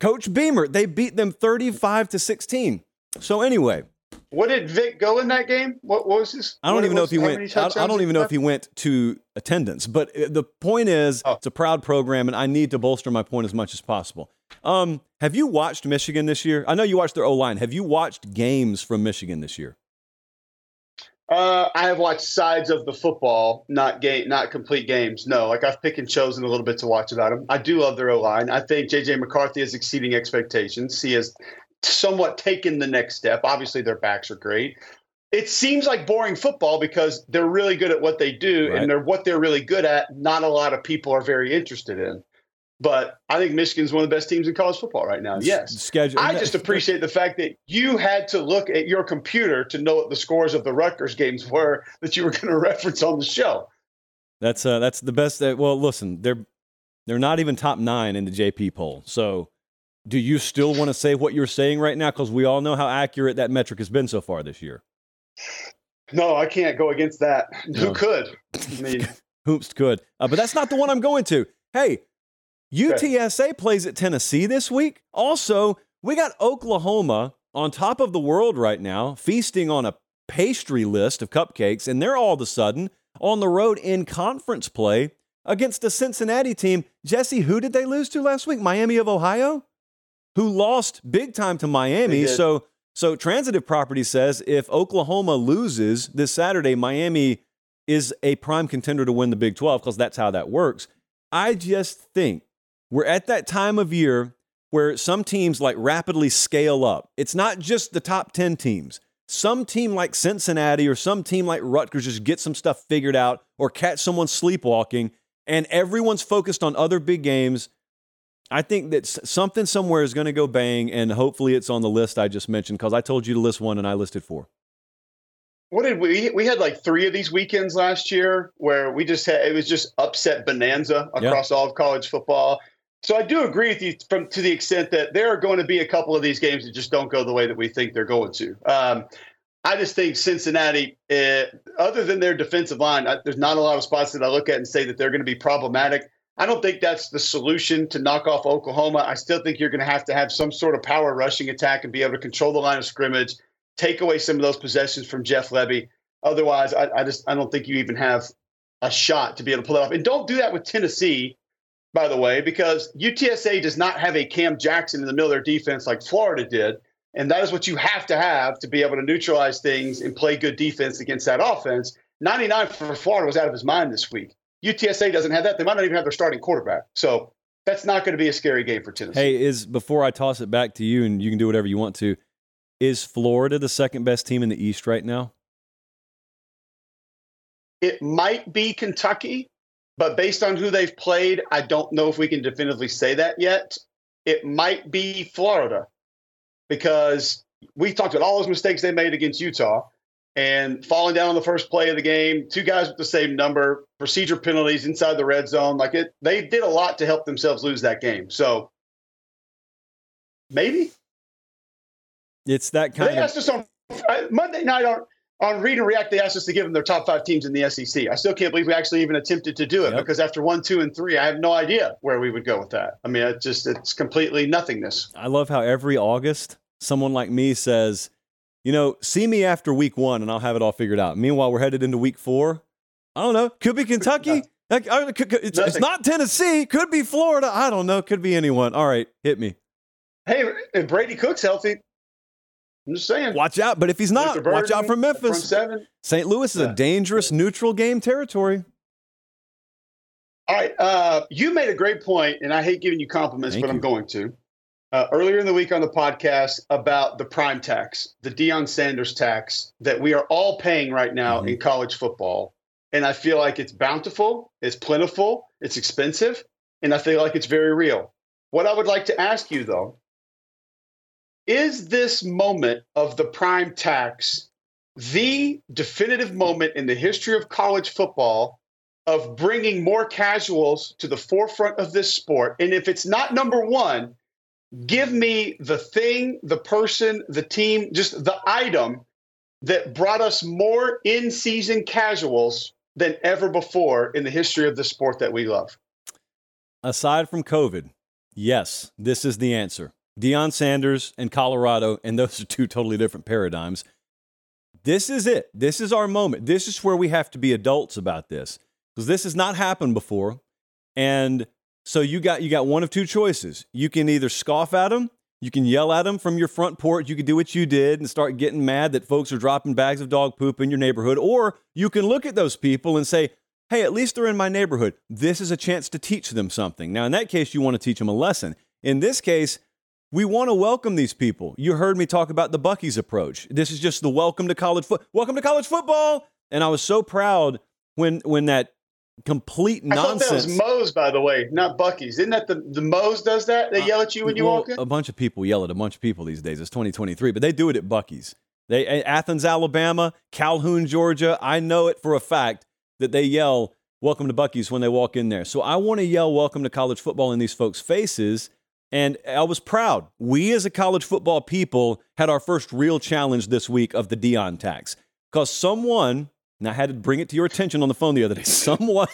Coach Beamer, they beat them 35 to 16. So anyway, what did Vick go in that game? What, what was his? I don't even know if he went. I, I, don't even know if he went to attendance. But uh, the point is, oh. it's a proud program, and I need to bolster my point as much as possible. Um, have you watched Michigan this year? I know you watched their O line. Have you watched games from Michigan this year? Uh, I have watched sides of the football, not game, not complete games. No, like I've picked and chosen a little bit to watch about them. I do love their O line. I think JJ McCarthy is exceeding expectations. He has somewhat taken the next step. Obviously, their backs are great. It seems like boring football because they're really good at what they do, right. and they're what they're really good at. Not a lot of people are very interested in. But I think Michigan's one of the best teams in college football right now. Yes. Schedule. I just appreciate the fact that you had to look at your computer to know what the scores of the Rutgers games were that you were going to reference on the show. That's uh, that's the best. That, well, listen, they're they're not even top nine in the JP poll. So, do you still want to say what you're saying right now? Because we all know how accurate that metric has been so far this year. No, I can't go against that. No. Who could? I mean, Hoops could. Uh, but that's not the one I'm going to. Hey, UTSA plays at Tennessee this week. Also, we got Oklahoma on top of the world right now, feasting on a pastry list of cupcakes, and they're all of a sudden on the road in conference play against a Cincinnati team. Jesse, who did they lose to last week? Miami of Ohio, who lost big time to Miami. So, so transitive property says if Oklahoma loses this Saturday, Miami is a prime contender to win the Big 12 because that's how that works. I just think we're at that time of year where some teams like rapidly scale up. It's not just the top 10 teams. Some team like Cincinnati or some team like Rutgers just get some stuff figured out or catch someone sleepwalking and everyone's focused on other big games. I think that something somewhere is going to go bang, and hopefully it's on the list I just mentioned because I told you to list one and I listed four. What did we? We had like three of these weekends last year where we just had it was just upset bonanza across all of college football. So I do agree with you from to the extent that there are going to be a couple of these games that just don't go the way that we think they're going to. Um, I just think Cincinnati, uh, other than their defensive line, I, there's not a lot of spots that I look at and say that they're going to be problematic. I don't think that's the solution to knock off Oklahoma. I still think you're going to have to have some sort of power rushing attack and be able to control the line of scrimmage, take away some of those possessions from Jeff Lebby. Otherwise, I, I just I don't think you even have a shot to be able to pull it off. And don't do that with Tennessee, by the way, because UTSA does not have a Cam Jackson in the middle of their defense like Florida did. And that is what you have to have to be able to neutralize things and play good defense against that offense. 99 for Florida was out of his mind this week. UTSA doesn't have that. They might not even have their starting quarterback. So that's not going to be a scary game for Tennessee. Hey, is before I toss it back to you and you can do whatever you want to, is Florida the second best team in the East right now? It might be Kentucky, but based on who they've played, I don't know if we can definitively say that yet. It might be Florida because we talked about all those mistakes they made against Utah and falling down on the first play of the game, two guys with the same number, procedure penalties inside the red zone. Like it, they did a lot to help themselves lose that game. So maybe it's that kind they of. Asked us on uh, Monday night on on Read and React. They asked us to give them their top five teams in the SEC. I still can't believe we actually even attempted to do it yep. because after one, two, and three, I have no idea where we would go with that. I mean, it's just it's completely nothingness. I love how every August someone like me says, you know, see me after week one and I'll have it all figured out. Meanwhile, we're headed into week four. I don't know. Could be Kentucky. It's, it's not Tennessee. Could be Florida. I don't know. Could be anyone. All right, hit me. Hey, if Brady Cook's healthy, I'm just saying. Watch out. But if he's not, watch out for Memphis. seven. St. Louis is yeah. a dangerous neutral game territory. All right. Uh, you made a great point, and I hate giving you compliments, Thank but you. I'm going to uh, earlier in the week on the podcast about the prime tax, the Deion Sanders tax that we are all paying right now mm-hmm. in college football. And I feel like it's bountiful, it's plentiful, it's expensive, and I feel like it's very real. What I would like to ask you, though, is this moment of the prime tax the definitive moment in the history of college football of bringing more casuals to the forefront of this sport? And if it's not number one, give me the thing, the person, the team, just the item that brought us more in season casuals than ever before in the history of the sport that we love. Aside from COVID, yes, this is the answer. Deion Sanders and Colorado, and those are two totally different paradigms. This is it. This is our moment. This is where we have to be adults about this because this has not happened before. And so you got you got one of two choices. You can either scoff at them, you can yell at them from your front porch, you can do what you did and start getting mad that folks are dropping bags of dog poop in your neighborhood, or you can look at those people and say, "Hey, at least they're in my neighborhood. This is a chance to teach them something." Now, in that case, you want to teach them a lesson. In this case, we want to welcome these people. You heard me talk about the Buc-ee's approach. This is just the welcome to college foot. Welcome to college football. And I was so proud when when that complete nonsense. I thought that was Moe's, by the way, not Buc-ee's. Isn't that the, the Moe's does that? They uh, yell at you when you well, walk in? A bunch of people yell at a bunch of people these days. It's 2023, but they do it at Buc-ee's. They Athens, Alabama, Calhoun, Georgia. I know it for a fact that they yell "Welcome to Buc-ee's" when they walk in there. So I want to yell "Welcome to college football" in these folks' faces. And I was proud. We, as a college football people, had our first real challenge this week of the Deion tax because someone and I had to bring it to your attention on the phone the other day. Someone,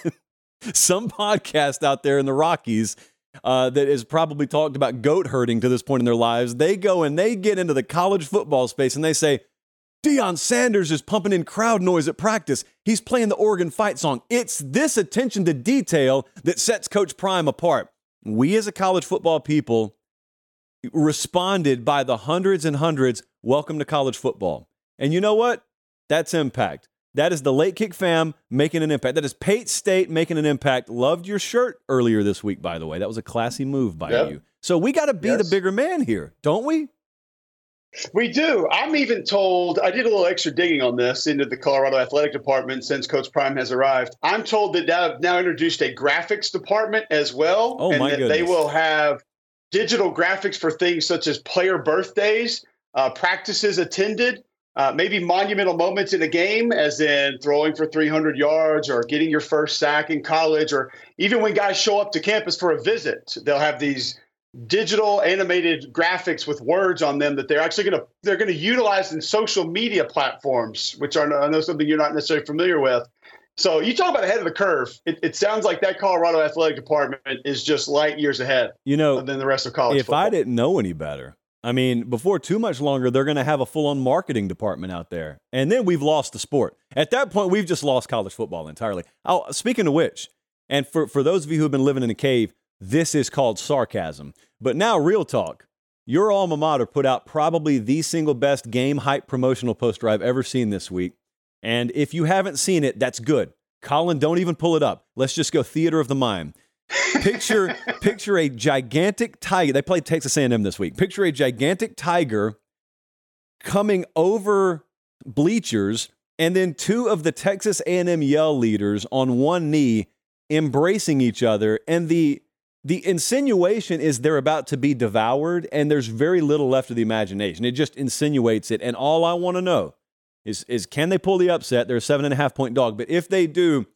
some podcast out there in the Rockies uh, that has probably talked about goat herding to this point in their lives. They go and they get into the college football space and they say, Deion Sanders is pumping in crowd noise at practice. He's playing the Oregon fight song. It's this attention to detail that sets Coach Prime apart. We as a college football people responded by the hundreds and hundreds, welcome to college football. And you know what? That's impact. That is the late kick fam making an impact. That is Pate State making an impact. Loved your shirt earlier this week, by the way. That was a classy move by Yep. you. So we got to be Yes. the bigger man here, don't we? We do. I'm even told, I did a little extra digging on this into the Colorado Athletic Department since Coach Prime has arrived. I'm told that they've now introduced a graphics department as well. Oh, and that they will have digital graphics for things such as player birthdays, uh, practices attended, uh, maybe monumental moments in a game, as in throwing for 300 yards or getting your first sack in college, or even when guys show up to campus for a visit, they'll have these digital animated graphics with words on them that they're actually going to they're going to utilize in social media platforms which are I know something you're not necessarily familiar with so you talk about ahead of the curve it, it sounds like that colorado athletic department is just light years ahead You know, than the rest of college if football. I didn't know any better, I mean, before too much longer, they're going to have a full on marketing department out there. And then we've lost the sport. At that point, we've just lost college football entirely. Oh, speaking of which, and for, for those of you who've been living in a cave, this is called sarcasm. But now, real talk. Your alma mater put out probably the single best game hype promotional poster I've ever seen this week. And if you haven't seen it, that's good. Colin, don't even pull it up. Let's just go theater of the mind picture picture a gigantic tiger. They played Texas A&M this week. Picture a gigantic tiger coming over bleachers, and then two of the Texas A&M yell leaders on one knee embracing each other, and the the insinuation is they're about to be devoured, and there's very little left of the imagination. It just insinuates it, and all I want to know is is can they pull the upset? They're a seven and a half point dog, but if they do,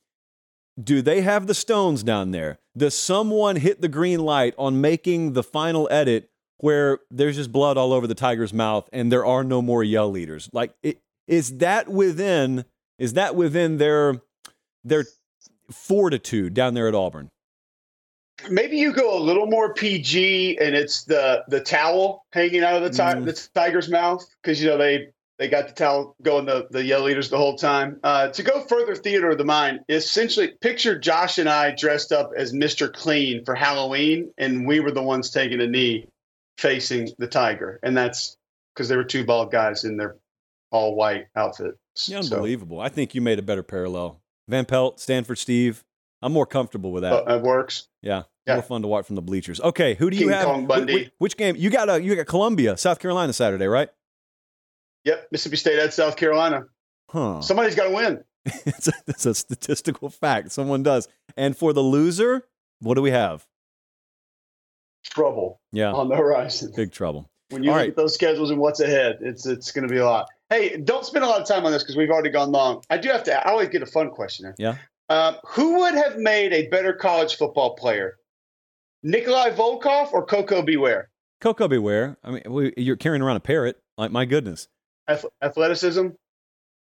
do they have the stones down there? Does someone hit the green light on making the final edit where there's just blood all over the tiger's mouth and there are no more yell leaders? Like, it, is that within is that within their their fortitude down there at Auburn? Maybe you go a little more pg and it's the the towel hanging out of the, ti- Mm. the tiger's mouth because you know they they got the towel going the the yell leaders the whole time uh, to go further theater of the mind essentially picture josh and i dressed up as mr clean for halloween and we were the ones taking a knee facing the tiger and that's because there were two bald guys in their all white outfits Yeah, So, unbelievable. I think you made a better parallel. Van Pelt, Stanford Steve. I'm more comfortable with that. uh, it works yeah, yeah. more fun to watch from the bleachers. Okay, who do you King have? Kong Bundy. wh- which game? You got a you got Columbia, South Carolina Saturday, right? yep mississippi state at south carolina Huh. somebody's got to win it's, a, it's a statistical fact. Someone does. And for the loser, what do we have? trouble Yeah, on the horizon big trouble. when you All look right. at those schedules and what's ahead, it's it's going to be a lot. Hey, don't spend a lot of time on this because we've already gone long. I do have to. I always get a fun question. here. Yeah. Um, who would have made a better college football player, Nikolai Volkov or Koko B. Ware? Coco beware. I mean, we, you're carrying around a parrot. Like my goodness. Ath- athleticism.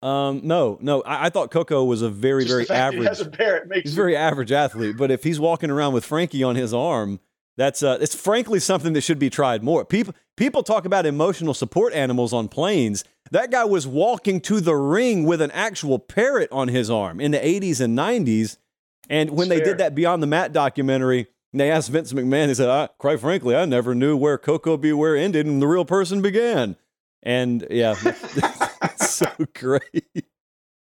Um, no, no. I, I thought Koko was a very, Just very average. He has a parrot makes He's a very average athlete, but if he's walking around with Frankie on his arm, that's uh, it's frankly something that should be tried more. People people talk about emotional support animals on planes. That guy was walking to the ring with an actual parrot on his arm in the 80s and 90s. And when It's they fair. did that Beyond the Mat documentary, they asked Vince McMahon, he said, I, quite frankly, I never knew where Koko B. Ware ended and the real person began. And yeah, it's so great.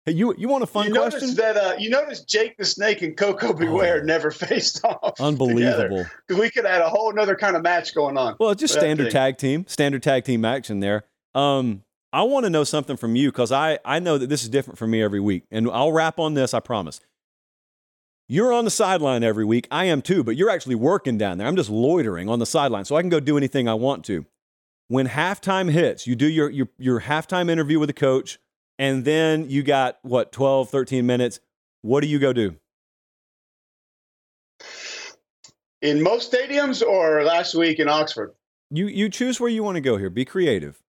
Hey, you you want a fun you question? that uh, you notice Jake the Snake and Koko B. Ware Oh. never faced off. Unbelievable. Because we could have had a whole other kind of match going on. Well, just standard tag team, standard tag team action there. Um, I want to know something from you because I, I know that this is different for me every week. And I'll wrap on this, I promise. You're on the sideline every week. I am too, but you're actually working down there. I'm just loitering on the sideline so I can go do anything I want to. When halftime hits, you do your, your, your halftime interview with the coach, and then you got what, 12, 13 minutes. What do you go do? In most stadiums or last week in Oxford? You, you choose where you want to go here. Be creative.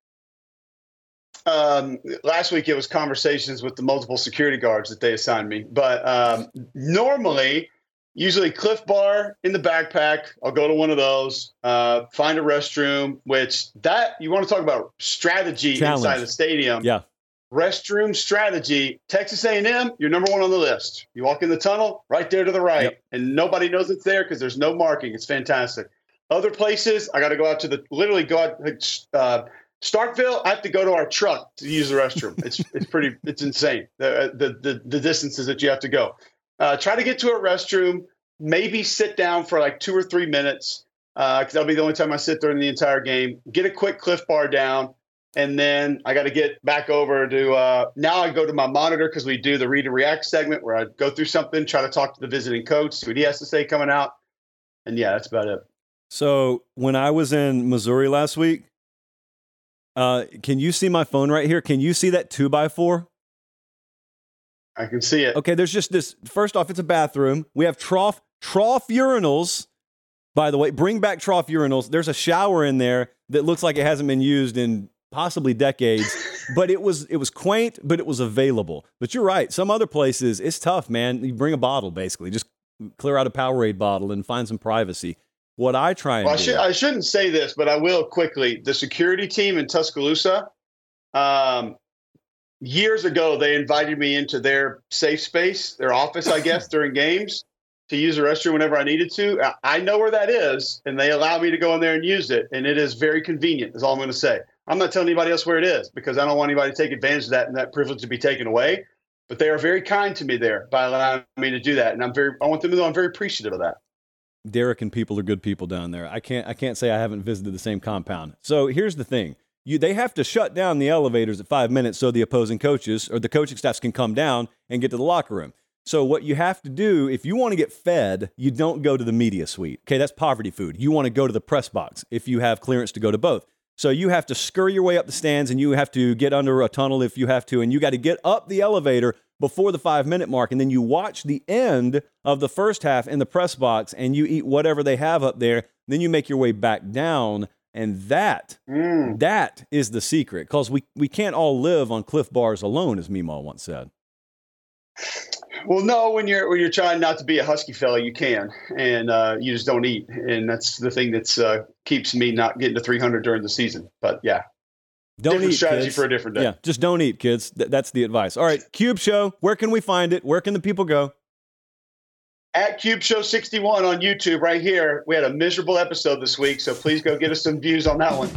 Um, last week it was conversations with the multiple security guards that they assigned me. But um, normally usually Clif Bar in the backpack. I'll go to one of those, uh, find a restroom, which that you want to talk about strategy Challenge. inside the stadium. Yeah. Restroom strategy. Texas A&M, you're number one on the list. You walk in the tunnel, right there to the right, Yep. and nobody knows it's there because there's no marking. It's fantastic. Other places, I got to go out to the literally go out. Uh, Starkville, I have to go to our truck to use the restroom. It's it's pretty it's insane the the the, the distances that you have to go. Uh, try to get to a restroom, maybe sit down for like two or three minutes, because that'll be the only time I sit during the entire game. Get a quick Clif Bar down, and then I got to get back over to. Uh, now I go to my monitor because we do the read and react segment where I go through something, try to talk to the visiting coach, see what he has to say coming out, and yeah, that's about it. So when I was in Missouri last week, uh, can you see my phone right here? Can you see that two by four? I can see it. Okay, there's just this. First off, it's a bathroom. We have trough trough urinals. By the way, bring back trough urinals. There's a shower in there that looks like it hasn't been used in possibly decades. but it was it was quaint, but it was available. But you're right. Some other places, it's tough, man. You bring a bottle, basically, just clear out a Powerade bottle and find some privacy. What I try and Well, I, do, should, I shouldn't say this, but I will quickly. The security team in Tuscaloosa, um, years ago, they invited me into their safe space, their office, I guess, during games to use the restroom whenever I needed to. I- I know where that is, and they allow me to go in there and use it, and it is very convenient. Is all I'm going to say. I'm not telling anybody else where it is because I don't want anybody to take advantage of that and that privilege to be taken away. But they are very kind to me there by allowing me to do that, and I'm very. I want them to know I'm very appreciative of that. Derek and people are good people down there. I can't I can't say I haven't visited the same compound. So here's the thing. You, they have to shut down the elevators at five minutes so the opposing coaches or the coaching staffs can come down and get to the locker room. So what you have to do if you want to get fed, you don't go to the media suite. Okay, that's poverty food. You want to go to the press box if you have clearance to go to both. So you have to scurry your way up the stands and you have to get under a tunnel if you have to, and you got to get up the elevator before the five minute mark. And then you watch the end of the first half in the press box and you eat whatever they have up there. Then you make your way back down. And that, Mm. that is the secret because we, we can't all live on Clif bars alone, as Meemaw once said. Well, no, when you're when you're trying not to be a husky fella, you can, and uh, you just don't eat, and that's the thing that's uh, keeps me not getting to 300 during the season. But yeah, Don't different eat, strategy kids. for a different day. Yeah, just don't eat, kids. Th- that's the advice. All right, Cube Show. Where can we find it? Where can the people go? At Cube Show 61 on YouTube, right here. We had a miserable episode this week, so please go get us some views on that one.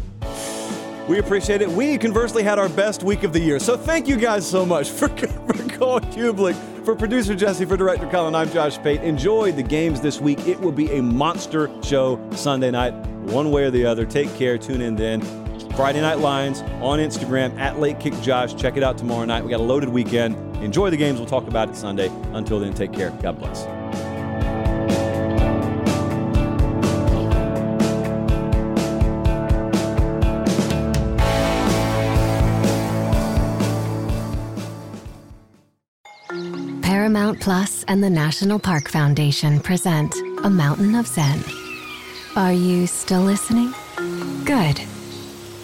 We appreciate it. We conversely had our best week of the year. So thank you guys so much for, for Cole Cubelic, for producer Jesse, for director Colin. I'm Josh Pate. Enjoy the games this week. It will be a monster show Sunday night, one way or the other. Take care. Tune in then. Friday Night Lines on Instagram at Late Kick Josh. Check it out tomorrow night. We got a loaded weekend. Enjoy the games. We'll talk about it Sunday. Until then, take care. God bless. Paramount Plus and the National Park Foundation present A Mountain of Zen. Are you still listening? Good.